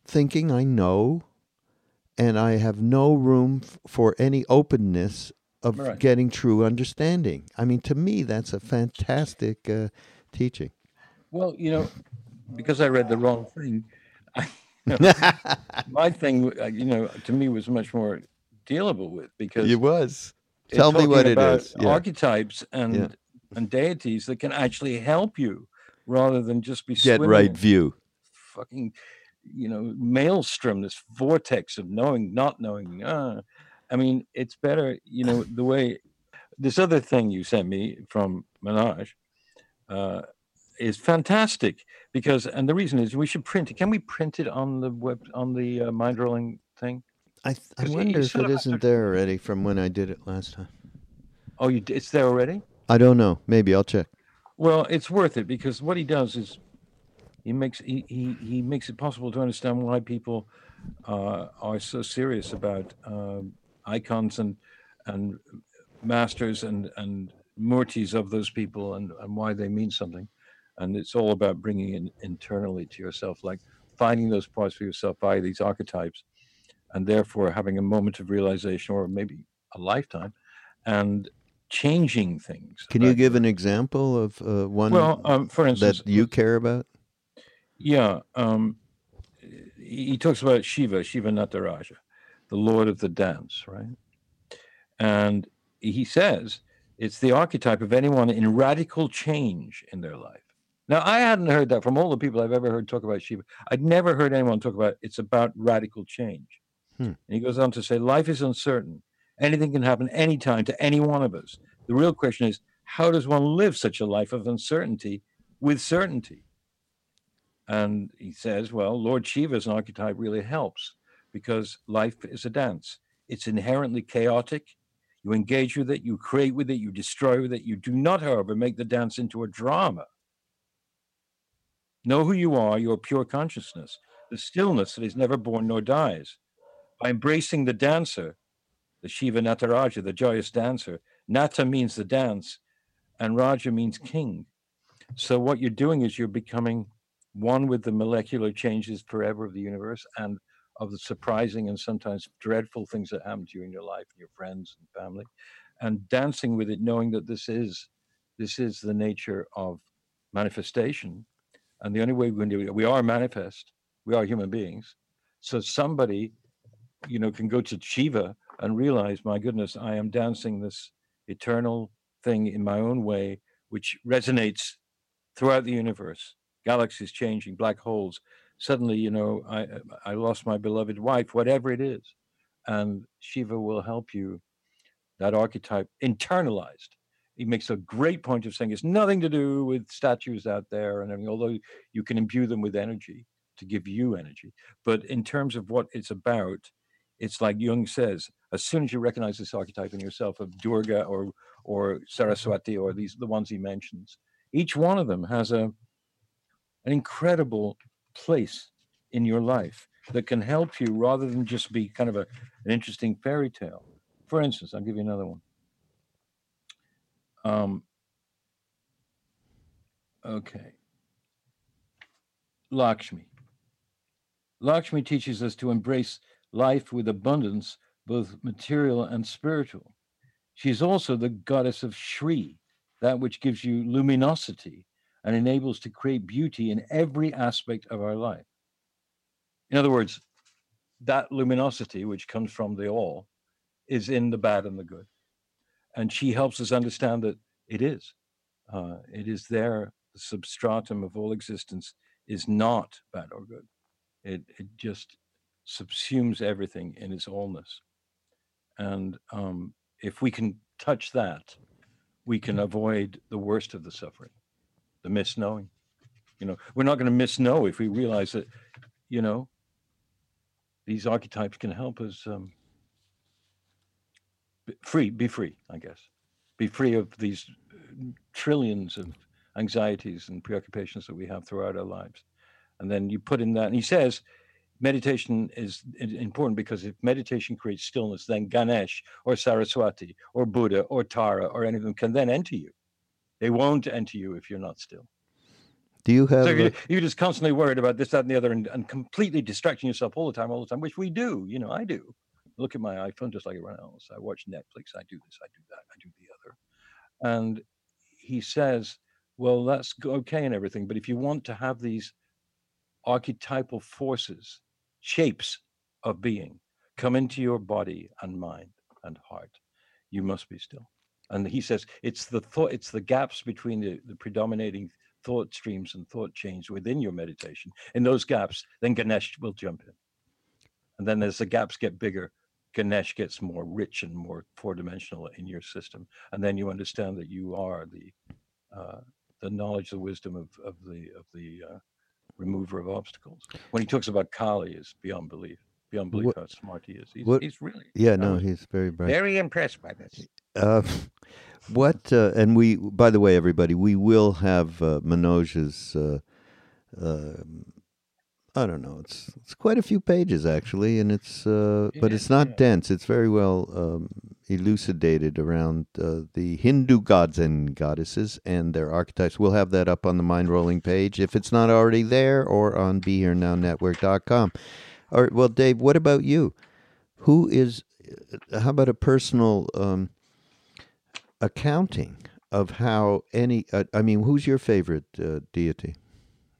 S1: thinking I know, and I have no room f- for any openness of
S2: Right.
S1: getting true understanding. I mean, to me, that's a fantastic uh, teaching.
S2: Well, you know, because I read the wrong thing, I, my thing, uh, you know, to me was much more dealable with because
S1: It was. Tell me what it is. Yeah.
S2: Archetypes and
S1: Yeah.
S2: and deities that can actually help you rather than just be
S1: Get right view.
S2: fucking, you know, maelstrom, this vortex of knowing, not knowing. Uh, I mean, it's better, you know, the way this other thing you sent me from Manoj uh, is fantastic because, and the reason is we should print it. Can we print it on the web on the uh, mind rolling thing?
S1: I, I wonder if it
S2: of have to-
S1: isn't there already from when I did it last time.
S2: Oh, you, it's there already.
S1: I don't know. Maybe I'll check.
S2: Well, it's worth it because what he does is he makes he he, he makes it possible to understand why people uh, are so serious about um, icons and and masters and and murtis of those people and and why they mean something. And it's all about bringing it internally to yourself, like finding those parts for yourself via these archetypes, and therefore having a moment of realization or maybe a lifetime, and changing things.
S1: Can you give an example of uh, one
S2: well, um, for instance,
S1: that you care about?
S2: yeah, um, he he talks about Shiva, Shiva Nataraja, the Lord of the dance, right? And he says it's the archetype of anyone in radical change in their life. Now, I hadn't heard that from all the people I've ever heard talk about Shiva. I'd never heard anyone talk about it's about radical change.
S1: Hmm.
S2: And he goes on to say, life is uncertain. Anything can happen anytime to any one of us. The real question is, how does one live such a life of uncertainty with certainty? And he says, well, Lord Shiva's archetype really helps because life is a dance. It's inherently chaotic. You engage with it, you create with it, you destroy with it. You do not, however, make the dance into a drama. Know who you are, your pure consciousness, the stillness that is never born nor dies. By embracing the dancer, the Shiva Nataraja, the joyous dancer, Nata means the dance, and Raja means king. So what you're doing is you're becoming one with the molecular changes forever of the universe and of the surprising and sometimes dreadful things that happen to you in your life and your friends and family and dancing with it knowing that this is this is the nature of manifestation. And the only way we can do it we are manifest we are human beings. So somebody you know can go to shiva and realize my goodness i am dancing this eternal thing in my own way which resonates throughout the universe. Galaxies changing black holes. Suddenly you know i i lost my beloved wife whatever it is. And shiva will help you. That archetype internalized. He makes a great point of saying it's nothing to do with statues out there and everything although you can imbue them with energy to give you energy. But in terms of what it's about it's like jung says as soon as you recognize this archetype in yourself of durga or or saraswati or these the ones he mentions each one of them has a an incredible place in your life that can help you rather than just be kind of a, an interesting fairy tale. For instance, I'll give you another one. Um, okay. Lakshmi. Lakshmi teaches us to embrace life with abundance, both material and spiritual. She is also the goddess of Shri, that which gives you luminosity and enables to create beauty in every aspect of our life. In other words, that luminosity, which comes from the all, is in the bad and the good. And she helps us understand that it is. Uh, it is there. The substratum of all existence is not bad or good. It it just subsumes everything in its allness. And um, if we can touch that, we can avoid the worst of the suffering, the misknowing. You know, we're not going to misknow if we realize that, you know, these archetypes can help us um, be free, be free, I guess, be free of these uh, trillions of anxieties and preoccupations that we have throughout our lives. And then you put in that, and he says, meditation is important because if meditation creates stillness, then Ganesh or Saraswati or Buddha or Tara or any of them can then enter you. They won't enter you if you're not still.
S1: Do you have?
S2: So you're, you're just constantly worried about this, that, and the other, and, and completely distracting yourself all the time, all the time, which we do. You know, I do. Look at my iPhone just like everyone else. I watch Netflix. I do this. I do that. I do the other. And he says, well, that's okay and everything, but if you want to have these archetypal forces shapes of being come into your body and mind and heart, you must be still. And he says it's the thought, it's the gaps between the, the predominating thought streams and thought chains within your meditation. In those gaps, then Ganesh will jump in. And then as the gaps get bigger, Ganesh gets more rich and more four dimensional in your system. And then you understand that you are the uh, the knowledge, the wisdom of, of the of the uh, remover of obstacles. When he talks about Kali, is beyond belief. Beyond belief
S1: What-
S2: how smart he is. He's,
S1: what-
S2: he's really
S1: Yeah, no, he's very bright.
S2: very impressed by this.
S1: Uh, what? Uh, and we, by the way, everybody, we will have uh, Manoj's. Uh, uh, I don't know. It's it's quite a few pages actually, and it's uh,
S2: It
S1: but
S2: is,
S1: it's not
S2: yeah.
S1: dense. It's very well um, elucidated around uh, the Hindu gods and goddesses and their archetypes. We'll have that up on the Mind Rolling page if it's not already there, or on BeHereNowNetwork.com. All right. Well, Dave, what about you? Who is? uh, How about a personal? Um, accounting of how any uh, i mean who's your favorite uh, deity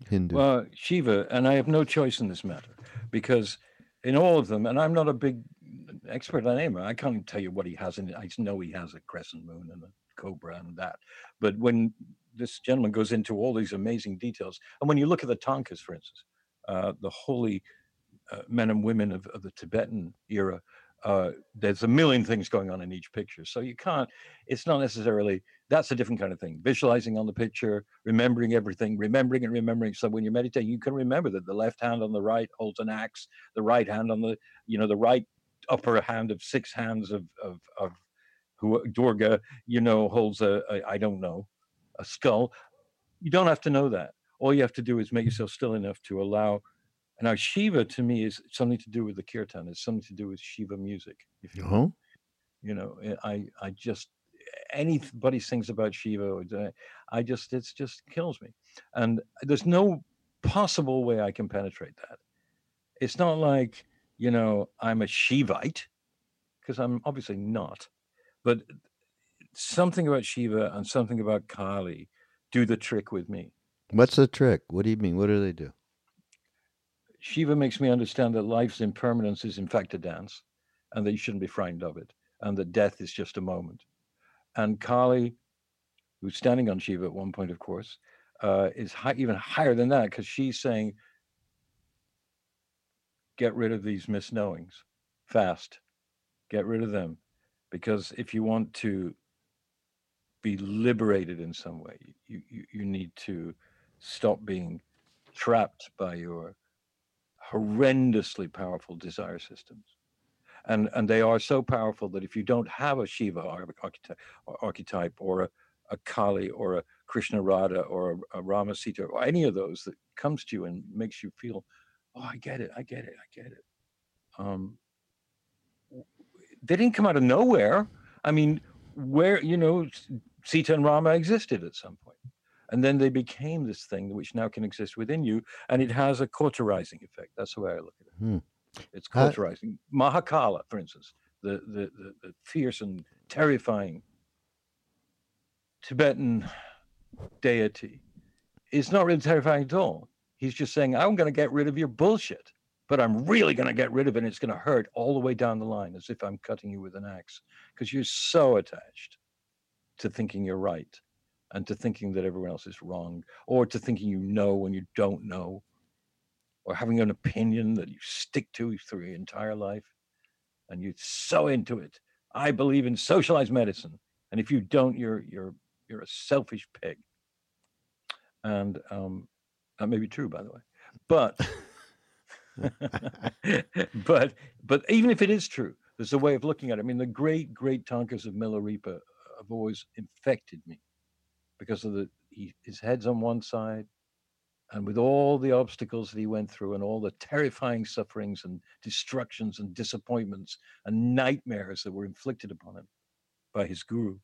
S1: hindu
S2: Well, Shiva, and I have no choice in this matter because in all of them, and I'm not a big expert on him. I can't tell you what he has in it. I know he has a crescent moon and a cobra and that. But when this gentleman goes into all these amazing details, and when you look at the Tankas, for instance, uh, the holy uh, men and women of, of the Tibetan era, uh, there's a million things going on in each picture. So you can't, it's not necessarily, that's a different kind of thing. Visualizing on the picture, remembering everything, remembering and remembering. So when you're meditating, you can remember that the left hand on the right holds an axe, the right hand on the, you know, the right upper hand of six hands of, of, of who Durga, you know, holds a, a, I don't know, a skull. You don't have to know that. All you have to do is make yourself still enough to allow. Now, Shiva to me is something to do with the kirtan. It's something to do with Shiva music. If you
S1: oh
S2: you know eh, i i just anybody sings about shiva i just it's just kills me. And there's no possible way i can penetrate that. It's not like you know i'm a shivite because i'm obviously not but something about shiva and something about kali do the trick with me.
S1: What's the trick? What do you mean? What do they do
S2: Shiva makes me understand that life's impermanence is in fact a dance and that you shouldn't be frightened of it and that death is just a moment. And Kali, who's standing on Shiva at one point, of course, uh, is high, even higher than that because she's saying, get rid of these misknowings fast, get rid of them. Because if you want to be liberated in some way, you, you, you need to stop being trapped by your horrendously powerful desire systems. And, and they are so powerful that if you don't have a Shiva archetype, or a, a Kali or a Krishna Radha or a, a Rama Sita or any of those that comes to you and makes you feel, oh, I get it, I get it, I get it. Um, they didn't come out of nowhere. I mean, where, you know, Sita and Rama existed at some point. And then they became this thing which now can exist within you and it has a cauterizing effect. That's the way I look at it.
S1: Hmm.
S2: It's
S1: How-
S2: cauterizing. Mahakala, for instance, the, the, the, the fierce and terrifying Tibetan deity, is not really terrifying at all. He's just saying, I'm going to get rid of your bullshit, but I'm really going to get rid of it. And it's going to hurt all the way down the line as if I'm cutting you with an axe because you're so attached to thinking you're right and to thinking that everyone else is wrong or to thinking you know when you don't know or having an opinion that you stick to through your entire life and you're so into it. I believe in socialized medicine. And if you don't, you're you're you're a selfish pig. And um, that may be true, by the way. But but but even if it is true, there's a way of looking at it. I mean, the great great tankas of Milarepa have always infected me because of the he, his head's on one side, and with all the obstacles that he went through and all the terrifying sufferings and destructions and disappointments and nightmares that were inflicted upon him by his guru,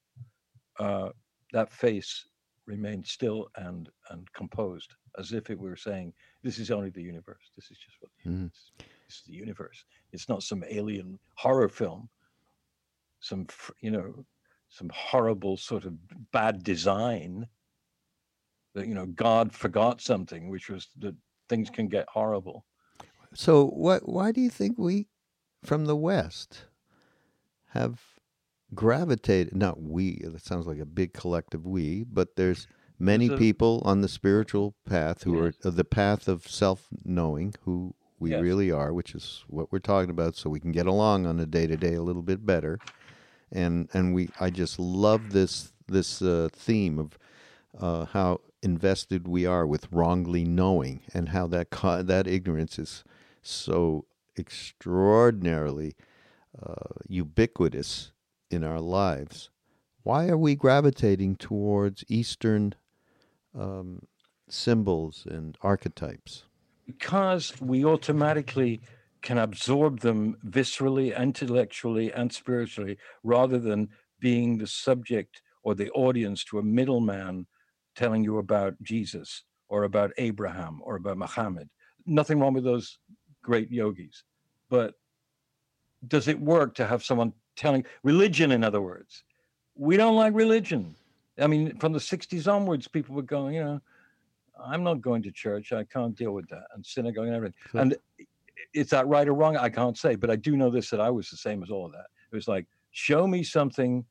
S2: uh, that face remained still and and composed, as if it were saying, "This is only the universe. This is just what mm. this is the universe. It's not some alien horror film, some you know, some horrible sort of bad design." that you know God forgot something, which was that things can get horrible.
S1: So what? Why do you think we, from the West, have gravitated? Not we. That sounds like a big collective we, but there's many a, people on the spiritual path who yes. are the path of self-knowing who we yes. really are, which is what we're talking about, so we can get along on a day to day a little bit better. And and we, I just love this this uh, theme of uh, how invested we are with wrongly knowing and how that that ignorance is so extraordinarily uh, ubiquitous in our lives. Why are we gravitating towards Eastern um, symbols and archetypes?
S2: Because we automatically can absorb them viscerally, intellectually, and spiritually, rather than being the subject or the audience to a middleman telling you about Jesus or about Abraham or about Muhammad. Nothing wrong with those great yogis. But does it work to have someone telling religion, in other words? We don't like religion. I mean, from the 60s onwards, people were going, you know, I'm not going to church. I can't deal with that. And synagogue and everything. Sure. And is that right or wrong? I can't say. But I do know this that I was the same as all of that. It was like, show me something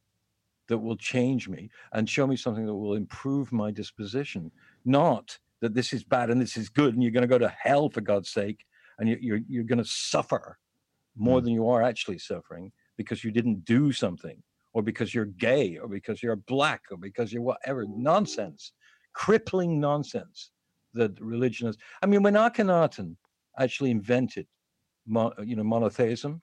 S2: that will change me and show me something that will improve my disposition, not that this is bad and this is good and you're going to go to hell for God's sake and you, you're you're going to suffer more mm. than you are actually suffering because you didn't do something or because you're gay or because you're black or because you're whatever nonsense, crippling nonsense that religion is. I mean, when Akhenaten actually invented, you know, monotheism,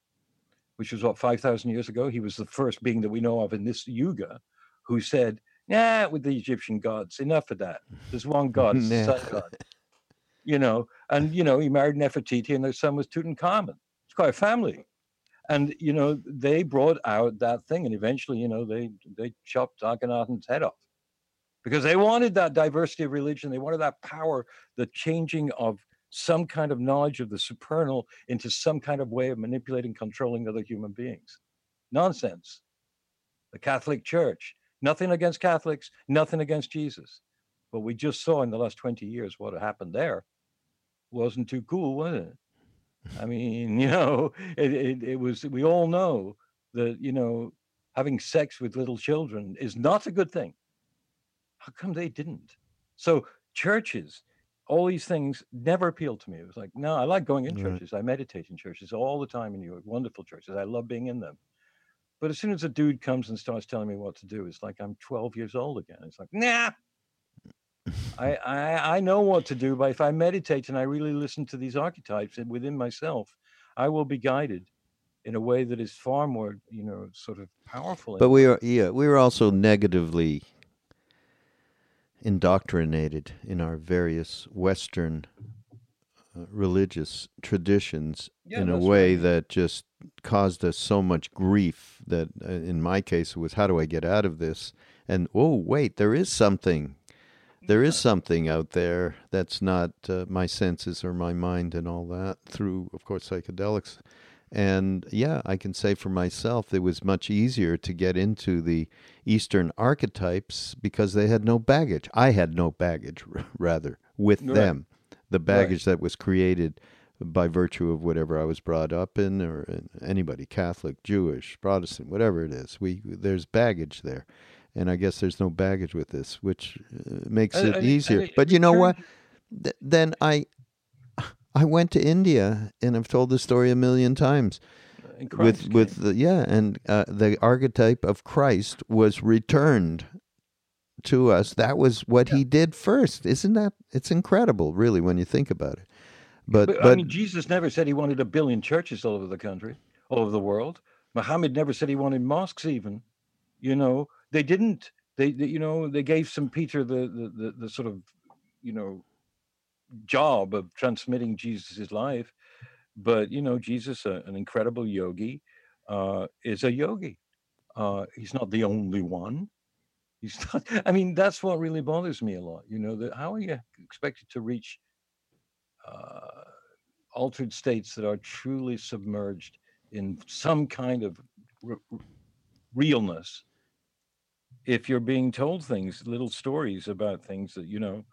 S2: which was what 5,000 years ago. He was the first being that we know of in this yuga who said, "Yeah, with the Egyptian gods, enough of that. There's one God, sun God." You know, and you know, he married Nefertiti, and their son was Tutankhamun. It's quite a family, and you know, they brought out that thing, and eventually, you know, they they chopped Akhenaten's head off because they wanted that diversity of religion. They wanted that power, the changing of some kind of knowledge of the supernal into some kind of way of manipulating, controlling other human beings. Nonsense. The Catholic Church, nothing against Catholics, nothing against Jesus. But we just saw in the last 20 years what happened there wasn't too cool, was it? I mean, you know, it, it, it was, we all know that, you know, having sex with little children is not a good thing. How come they didn't? So churches, all these things never appealed to me. It was like, no, I like going in right. churches. I meditate in churches all the time in New York, wonderful churches. I love being in them. But as soon as a dude comes and starts telling me what to do, it's like I'm 12 years old again. It's like, nah. I, I I know what to do, but if I meditate and I really listen to these archetypes within myself, I will be guided in a way that is far more, you know, sort of powerful.
S1: But we are, yeah, we are also negatively indoctrinated in our various Western uh, religious traditions yeah, in a way right. that just caused us so much grief that uh, in my case it was how do I get out of this? And oh wait there is something. There is something out there that's not uh, my senses or my mind and all that through of course psychedelics and yeah, I can say for myself, it was much easier to get into the Eastern archetypes because they had no baggage. I had no baggage, rather, with right. them. The baggage right. that was created by virtue of whatever I was brought up in, or anybody, Catholic, Jewish, Protestant, whatever it is. We there's baggage there, and I guess there's no baggage with this, which uh, makes it easier. but you know what? Th- then I I went to India, and I've told the story a million times. With
S2: Christ
S1: with the yeah, and uh, the archetype of Christ was returned to us. That was what he did first. Isn't that? It's incredible, really, when you think about it. But
S2: But,
S1: but,
S2: I mean, Jesus never said he wanted a billion churches all over the country, all over the world. Muhammad never said he wanted mosques. Even, you know, they didn't. They, they you know, they gave St. Peter the, the the the sort of, you know, job of transmitting Jesus's life. But you know, Jesus, uh, an incredible yogi, uh, is a yogi. Uh, he's not the only one. He's not. I mean, that's what really bothers me a lot. You know, that how are you expected to reach uh, altered states that are truly submerged in some kind of r- r- realness if you're being told things little stories about things that you know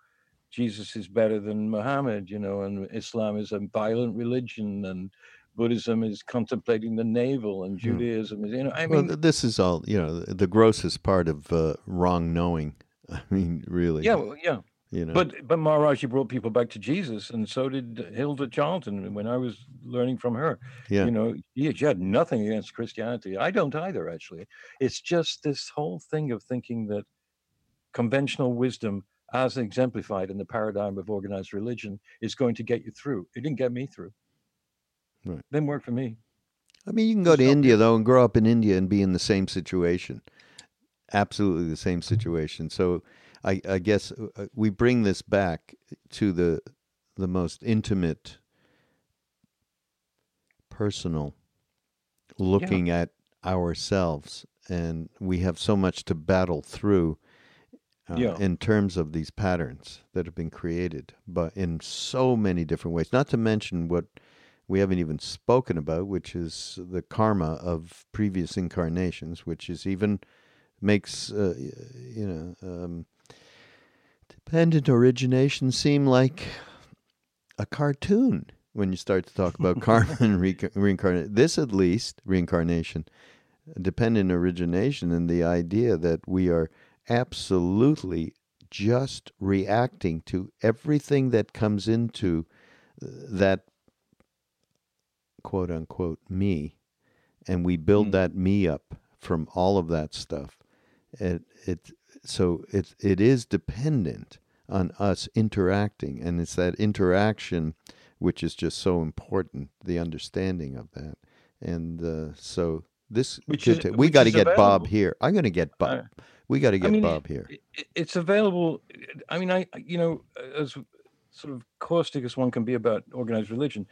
S2: jesus is better than muhammad you know and islam is a violent religion and buddhism is contemplating the navel and
S1: Hmm.
S2: judaism is you know i mean
S1: th- this is all you know. The grossest part of uh, wrong knowing. I mean, really.
S2: yeah well, yeah
S1: You know.
S2: But but Maharaji brought people back to Jesus, and so did Hilda Charlton. When I was learning from her,
S1: yeah.
S2: you know, she, she had nothing against Christianity. I don't either, actually. It's just this whole thing of thinking that conventional wisdom, as exemplified in the paradigm of organized religion, is going to get you through. It didn't get me through.
S1: Right.
S2: Didn't work for me.
S1: I mean, you can go to India though and grow up in India and be in the same situation, absolutely the same situation. So, I, I guess uh, we bring this back to the the most intimate, personal, looking at ourselves, and we have so much to battle through. Uh,
S2: Yeah.
S1: In terms of these patterns that have been created, but in so many different ways. Not to mention what we haven't even spoken about, which is the karma of previous incarnations, which is even makes uh, you know um, dependent origination seem like a cartoon when you start to talk about karma and re- reincarnation. This, at least, reincarnation, dependent origination, and the idea that we are absolutely just reacting to everything that comes into uh, that quote unquote me and we build
S2: Mm.
S1: that me up from all of that stuff it it so it it is dependent on us interacting and it's that interaction which is just so important the understanding of that and uh, so this
S2: Which is-
S1: we got to get Bob here. I'm going to get Bob.
S2: Uh,
S1: we got to get
S2: mean,
S1: Bob here.
S2: it- it's available. I mean, I you know, as sort of caustic as one can be about organized religion,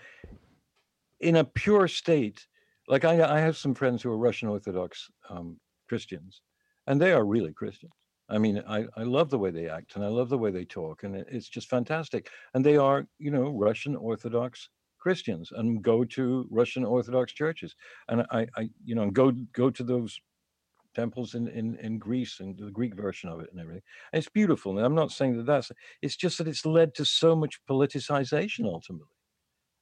S2: in a pure state, like I, I have some friends who are Russian Orthodox um, Christians, and they are really Christians. I mean, I, I love the way they act and I love the way they talk, and it, it's just fantastic. And they are, you know, Russian Orthodox Christians and go to Russian Orthodox churches, and I, I you know, go go to those temples in, in, in Greece and the Greek version of it and everything. And it's beautiful. And I'm not saying that that's, it's just that it's led to so much politicization ultimately.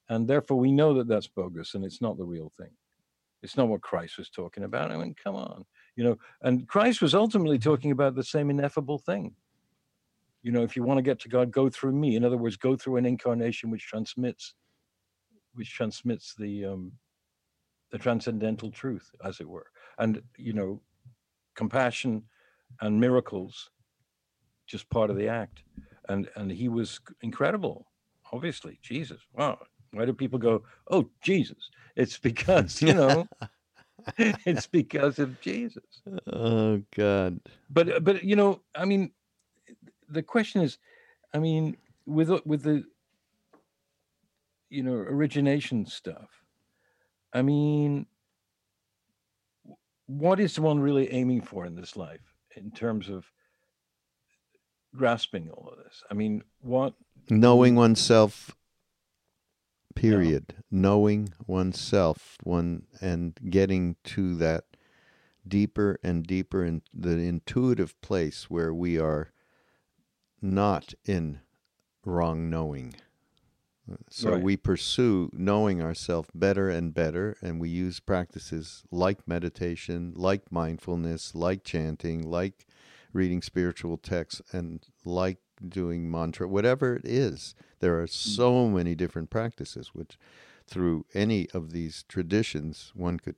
S2: And therefore we know that that's bogus and it's not the real thing. It's not what Christ was talking about. I mean, come on, you know, and Christ was ultimately talking about the same ineffable thing. You know, if you want to get to God, go through me. In other words, go through an incarnation which transmits, which transmits the, um, the transcendental truth, as it were. And, you know, compassion and miracles just part of the act. And and he was incredible obviously. Jesus wow. Why do people go oh jesus. It's because you know it's because of jesus.
S1: Oh God.
S2: but but you know i mean the question is i mean with with the you know origination stuff i mean what is one really aiming for in this life in terms of grasping all of this i mean what
S1: Knowing oneself. Period. Knowing oneself, one and getting to that deeper and deeper in the intuitive place where we are not in wrong knowing. So
S2: Right.
S1: we pursue knowing ourselves better and better, and we use practices like meditation, like mindfulness, like chanting, like reading spiritual texts, and like doing mantra, whatever it is. There are mm. so many different practices, which through any of these traditions, one could,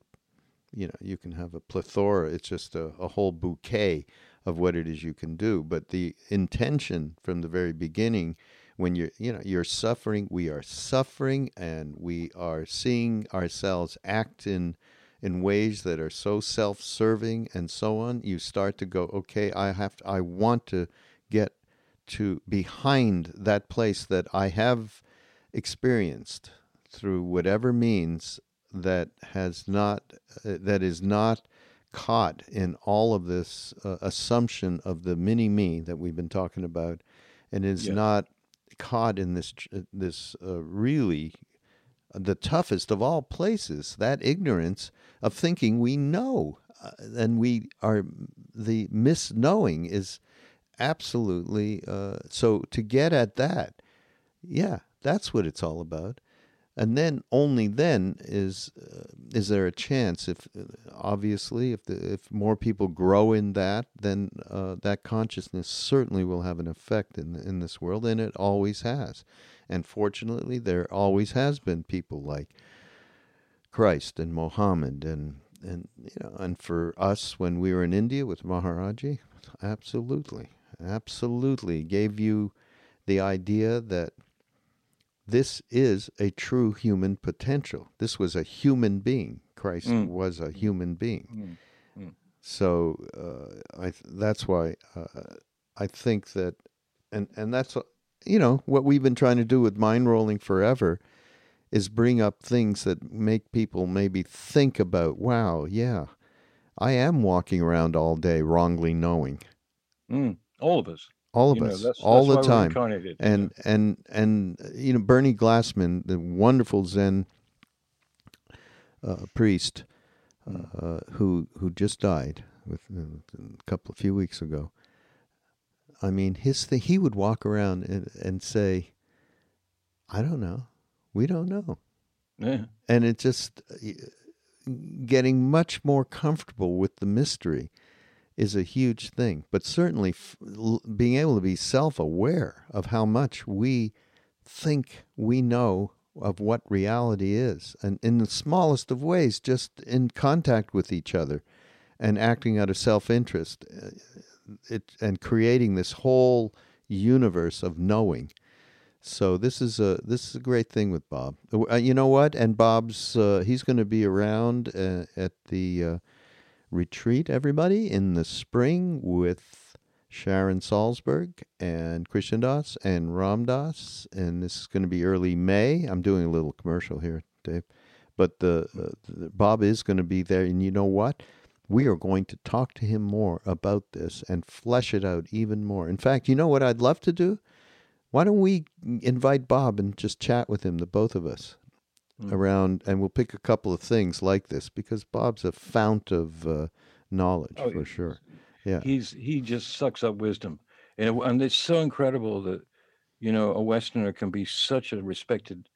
S1: you know, you can have a plethora. It's just a, a whole bouquet of what it is you can do. But the intention from the very beginning, when you're, you know, you're suffering, we are suffering, and we are seeing ourselves act in in ways that are so self-serving and so on you start to go okay i have to, i want to get to behind that place that i have experienced through whatever means that has not uh, that is not caught in all of this uh, assumption of the mini me that we've been talking about and is
S2: Yeah.
S1: not caught in this this uh, really the toughest of all places that ignorance of thinking we know uh, and we are the misknowing is absolutely uh, so to get at that yeah that's what it's all about and then only then is uh, is there a chance if uh, obviously if the, if more people grow in that then uh, that consciousness certainly will have an effect in in this world and it always has. And fortunately there always has been people like Christ and Mohammed and and you know and for us when we were in India with Maharaji absolutely absolutely gave you the idea that this is a true human potential. This was a human being. Christ
S2: Mm.
S1: was a human being.
S2: Mm, mm.
S1: So uh, I th- that's why uh, I think that, and and that's uh, you know what we've been trying to do with mind rolling forever, is bring up things that make people maybe think about. Wow, yeah, I am walking around all day wrongly knowing.
S2: Mm. All of us.
S1: All of
S2: you know,
S1: us,
S2: that's,
S1: all
S2: that's
S1: the time and and and uh, you know Bernie Glassman, the wonderful Zen uh, priest uh, who who just died with uh, a couple of few weeks ago. I mean, his thing. He would walk around and, and say, "I don't know, we don't know,"
S2: yeah. yeah.
S1: and it just uh, getting much more comfortable with the mystery is a huge thing. But certainly, being able to be self aware of how much we think we know of what reality is, and in the smallest of ways, just in contact with each other and acting out of self interest, it, and creating this whole universe of knowing. So this is a this is a great thing with Bob. Uh, you know what? And Bob's uh, he's going to be around uh, at the uh, retreat. Everybody in the spring with Sharon Salzberg and Krishna Das and Ram Dass, and this is going to be early May. I'm doing a little commercial here, Dave, but the, uh, the Bob is going to be there. And you know what? We are going to talk to him more about this and flesh it out even more. In fact, you know what I'd love to do? Why don't we invite Bob and just chat with him, the both of us,
S2: Mm.
S1: around, and we'll pick a couple of things like this because Bob's a fount of uh, knowledge
S2: Oh,
S1: for sure. Yeah.
S2: He's he just sucks up wisdom, and it- and it's so incredible that you know a Westerner can be such a respected,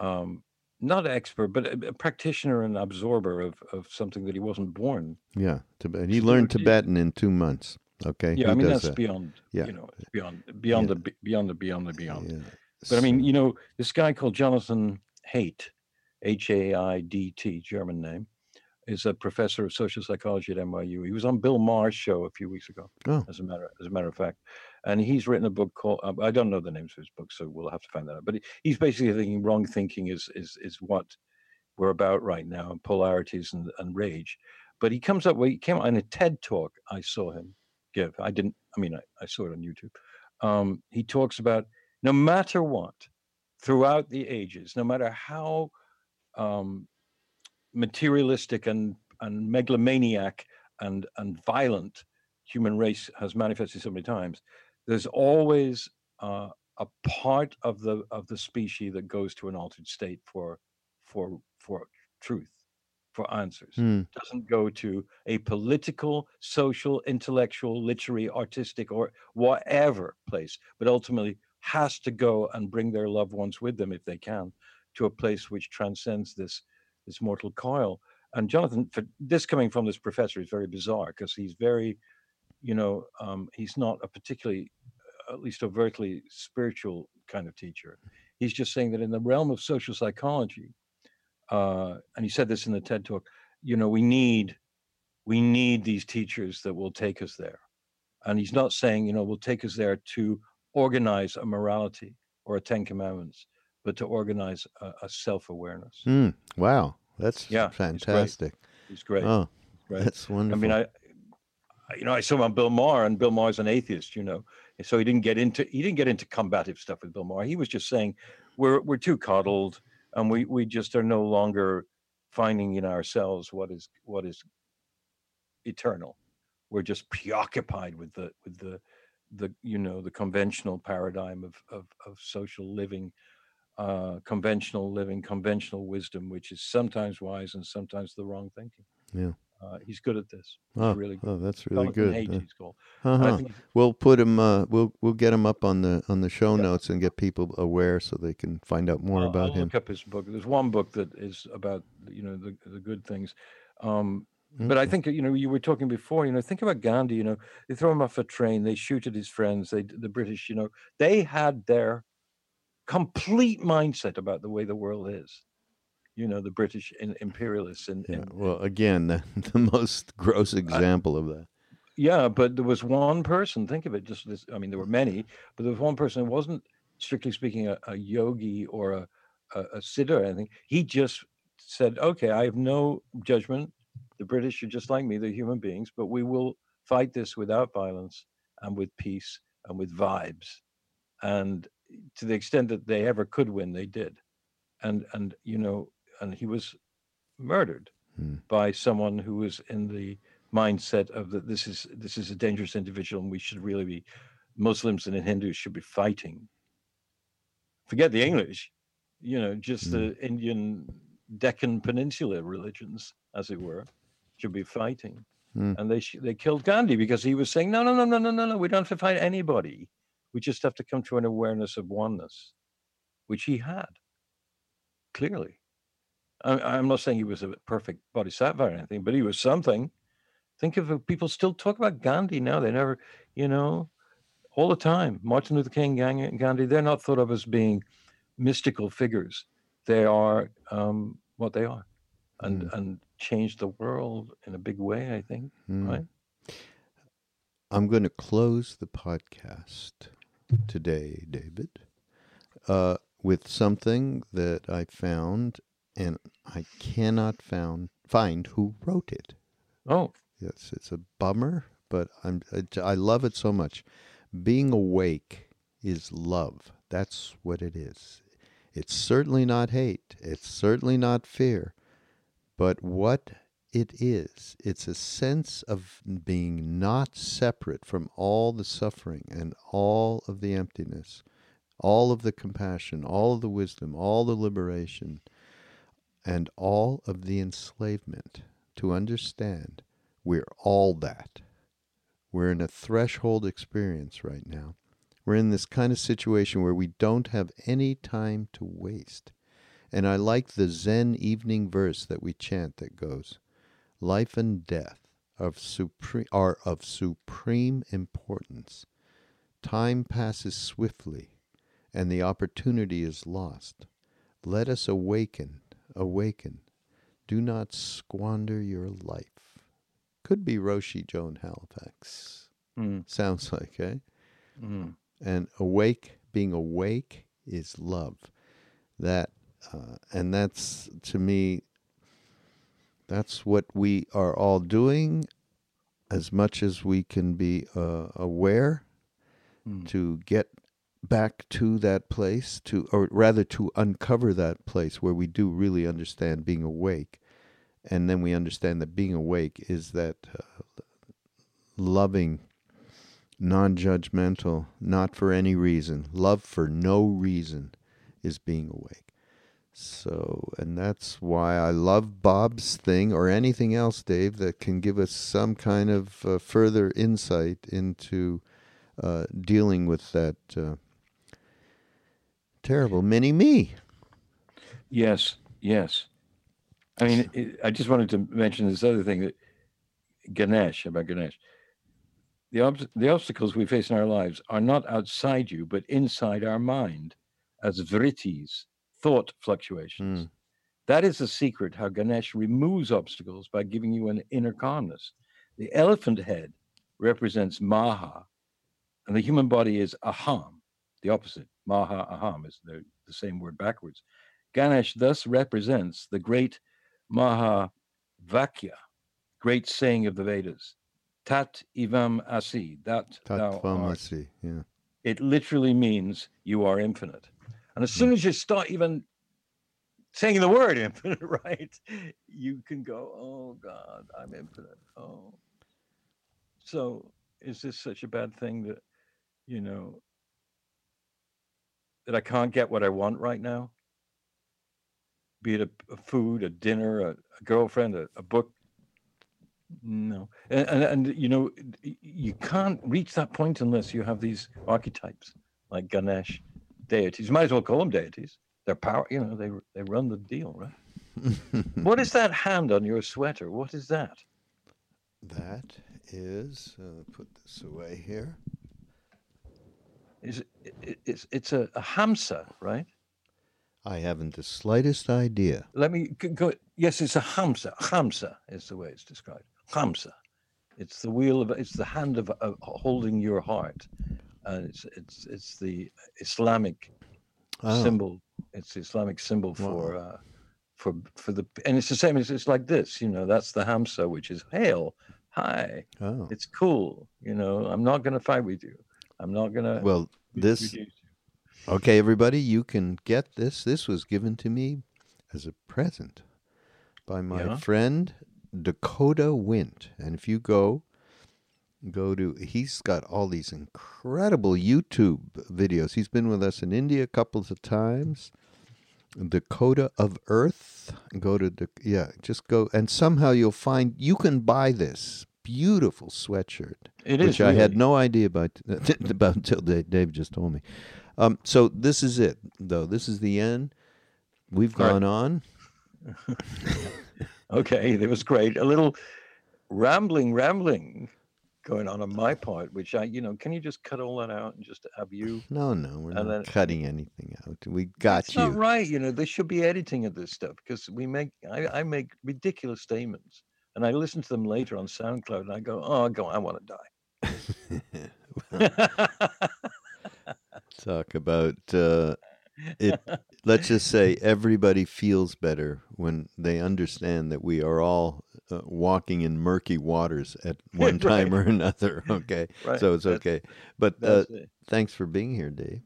S2: um, not expert, but a, a practitioner and absorber of of something that he wasn't born.
S1: Yeah, Tibet. He learned Tibetan in two months. Okay,
S2: Yeah,
S1: he
S2: I mean that's
S1: that.
S2: beyond.
S1: Yeah.
S2: You know, beyond beyond
S1: Yeah.
S2: the beyond the beyond the beyond.
S1: Yeah.
S2: But I mean, you know, this guy called Jonathan Haidt, H A I D T, German name, is a professor of social psychology at NYU. He was on Bill Maher's show a few weeks ago,
S1: Oh.
S2: as a matter as a matter of fact, and he's written a book called uh, I don't know the names of his books, so we'll have to find that out. But he- he's basically thinking wrong thinking is is is what we're about right now, and polarities and, and rage. But he comes up, well, he came out in a TED talk I saw him give. I didn't, I mean, I, I saw it on YouTube. Um, he talks about no matter what, throughout the ages, no matter how um, materialistic and, and megalomaniac and, and violent human race has manifested so many times, there's always uh, a part of the of the species that goes to an altered state for for for truth, for answers
S1: Hmm.
S2: doesn't go to a political, social, intellectual, literary, artistic, or whatever place, but ultimately has to go and bring their loved ones with them if they can to a place which transcends this this mortal coil. And Jonathan, for this coming from this professor is very bizarre because he's very, you know, um, he's not a particularly at least overtly spiritual kind of teacher. He's just saying that in the realm of social psychology, uh, and he said this in the TED talk, you know, we need we need these teachers that will take us there. And he's not saying, you know, will take us there to organize a morality or a Ten Commandments, but to organize a, a self-awareness.
S1: Mm, wow, that's
S2: Yeah,
S1: fantastic.
S2: He's great.
S1: Oh,
S2: great.
S1: that's wonderful.
S2: I mean, I, I- you know, I saw him on Bill Maher, and Bill Maher's an atheist, you know, and so he didn't get into he didn't get into combative stuff with Bill Maher. He was just saying we're we're too coddled, and we we just are no longer finding in ourselves what is what is eternal. We're just preoccupied with the with the the you know the conventional paradigm of of, of social living. Uh, conventional living, conventional wisdom, which is sometimes wise and sometimes the wrong thinking.
S1: Yeah.
S2: Uh, he's good at this. He's
S1: oh,
S2: really good.
S1: oh, that's really
S2: Jonathan
S1: good. Uh. Uh-huh. We'll put him. Uh, we'll we'll get him up on the on the show
S2: Yeah.
S1: notes and get people aware so they can find out more about
S2: I'll
S1: him.
S2: Look up his book. There's one book that is about you know the the good things. Um, but I
S1: mm-hmm.
S2: think you know you were talking before. You know, think about Gandhi. You know, they throw him off a train. They shoot at his friends. They the British. You know, they had their complete mindset about the way the world is. You know, the British in, imperialists and,
S1: Yeah.
S2: and
S1: Well, again, the, the most gross example of that.
S2: Yeah, but there was one person. Think of it. Just this. I mean, there were many, but there was one person who wasn't strictly speaking a, a yogi or a, a a siddha or anything. He just said, "Okay, I have no judgment. The British are just like me. They're human beings, but we will fight this without violence and with peace and with vibes." And to the extent that they ever could win, they did. And and you know, and he was murdered
S1: Hmm.
S2: by someone who was in the mindset of that this is this is a dangerous individual and we should really be Muslims and Hindus should be fighting. Forget the English, you know, just the Indian Deccan Peninsula religions, as it were, should be fighting.
S1: Mm.
S2: And they sh- they killed Gandhi because he was saying, no, no, no, no, no, no, no, we don't have to fight anybody. We just have to come to an awareness of oneness, which he had clearly. I, I'm not saying he was a perfect bodhisattva or anything, but he was something. Think of people still talk about Gandhi now. They never, you know, all the time. Martin Luther King, Gandhi, they're not thought of as being mystical figures. They are um, what they are, and and changed the world in a big way. I think.
S1: Mm.
S2: Right.
S1: I'm going to close the podcast today, David, uh, with something that I found, and I cannot found find who wrote it.
S2: Oh,
S1: Yes, it's a bummer, but I'm I, I love it so much. Being awake is love. That's what it is. It's certainly not hate. It's certainly not fear. But what it is, it's a sense of being not separate from all the suffering and all of the emptiness, all of the compassion, all of the wisdom, all the liberation, and all of the enslavement. To understand we're all that. We're in a threshold experience right now. We're in this kind of situation where we don't have any time to waste. And I like the Zen evening verse that we chant that goes, Life and death of supreme, are of supreme importance. Time passes swiftly, and the opportunity is lost. Let us awaken, awaken. Do not squander your life. Could be Roshi Joan Halifax.
S2: mm,
S1: Sounds like, eh?
S2: mm.
S1: and awake being awake is love that uh, and that's to me that's what we are all doing as much as we can be uh, aware
S2: Mm.
S1: to get back to that place to or rather to uncover that place where we do really understand being awake and then we understand that being awake is that uh, loving non judgmental, not for any reason. Love for no reason is being awake. So, and that's why I love Bob's thing or anything else, Dave, that can give us some kind of uh, further insight into uh, dealing with that uh, terrible mini me.
S2: Yes, yes. I mean, I just wanted to mention this other thing that Ganesh about Ganesh. the, ob- the obstacles we face in our lives are not outside you, but inside our mind as vrittis, thought fluctuations.
S1: Mm.
S2: That is the secret how Ganesh removes obstacles by giving you an inner calmness. The elephant head represents Maha, and the human body is Aham, the opposite. Maha Aham is the, the same word backwards. Ganesh thus represents the great Maha Vakya, great saying of the Vedas. Tat Tvam Asi, that thou art.
S1: Asi, Yeah.
S2: It literally means you are infinite. And as hmm. soon as you start even saying the word infinite, right, you can go, oh God, I'm infinite. Oh. So is this such a bad thing that, you know, that I can't get what I want right now? Be it a, a food, a dinner, a, a girlfriend, a, a book. No, and, and and you know you can't reach that point unless you have these archetypes like Ganesh, deities. You might as well call them deities. They're power. You know, they they run the deal, right? what is that hand on your sweater? What is that?
S1: That is, uh, put this away here.
S2: Is it, it, it's it's a, a hamsa, right?
S1: I haven't the slightest idea.
S2: Let me go. Yes, it's a hamsa. Hamsa is the way it's described. Hamsa. It's the wheel of. It's the hand of, of holding your heart, and it's it's it's the Islamic
S1: Oh,
S2: symbol. It's the Islamic symbol for uh, for for the. And it's the same. It's, it's like this. You know, that's the hamsa, which is hail, hi.
S1: oh.
S2: It's cool. You know, I'm not gonna fight with you. I'm not gonna.
S1: Well, this
S2: you.
S1: Okay, everybody, you can get this. This was given to me as a present by my
S2: Yeah?
S1: friend Dakota Wint. And if you go, go to, he's got all these incredible YouTube videos. He's been with us in India a couple of times. Dakota of Earth. Go to, the yeah, just go. And somehow you'll find you can buy this beautiful sweatshirt
S2: It is.
S1: which I had no idea about about until Dave, just told me. Um, so this is it, though. This is the end. We've
S2: Right.
S1: gone on.
S2: Okay, that was great. A little rambling, rambling going on on my part, which I, you know, can you just cut all that out and just have you?
S1: No, no, we're
S2: And
S1: not
S2: then-
S1: cutting anything out. We got
S2: it's
S1: you.
S2: not right. You know, there should be editing of this stuff because we make, I, I make ridiculous statements and I listen to them later on SoundCloud and I go, oh, go, I want to die.
S1: Talk about uh, it. Let's just say everybody feels better when they understand that we are all uh, walking in murky waters at one time or another. Okay,
S2: right.
S1: so it's
S2: That's-
S1: okay. But uh,
S2: it.
S1: thanks for being here, Dave.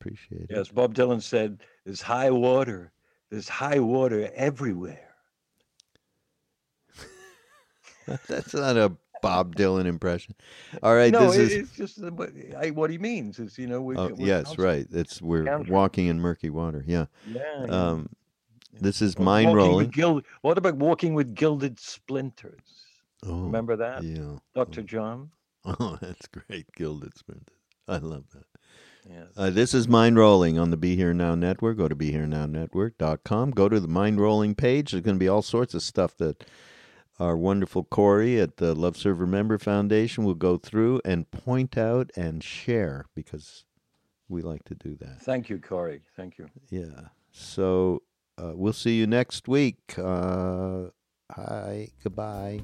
S1: Appreciate it.
S2: Yes, Bob Dylan said, there's high water. There's high water everywhere.
S1: That's not a Bob Dylan impression. All right,
S2: no,
S1: this
S2: it-
S1: is.
S2: it's just what, I, what he means is, you know, we,
S1: Oh, yes, right. It's we're
S2: encountering-
S1: walking in murky water. Yeah.
S2: Yeah. yeah.
S1: Um, this is mind rolling.
S2: Gild, what about walking with gilded splinters?
S1: Oh,
S2: Remember that,
S1: Yeah.
S2: Dr. John?
S1: Oh, that's great. Gilded splinters. I love that.
S2: Yes.
S1: Uh, this is Mind Rolling on the Be Here Now Network. Go to BeHereNowNetwork.com. Go to the Mind Rolling page. There's going to be all sorts of stuff that our wonderful Corey at the Love Serve Remember Foundation will go through and point out and share because we like to do that.
S2: Thank you, Corey. Thank you.
S1: Yeah. So we'll see you next week. Uh, hi. Goodbye.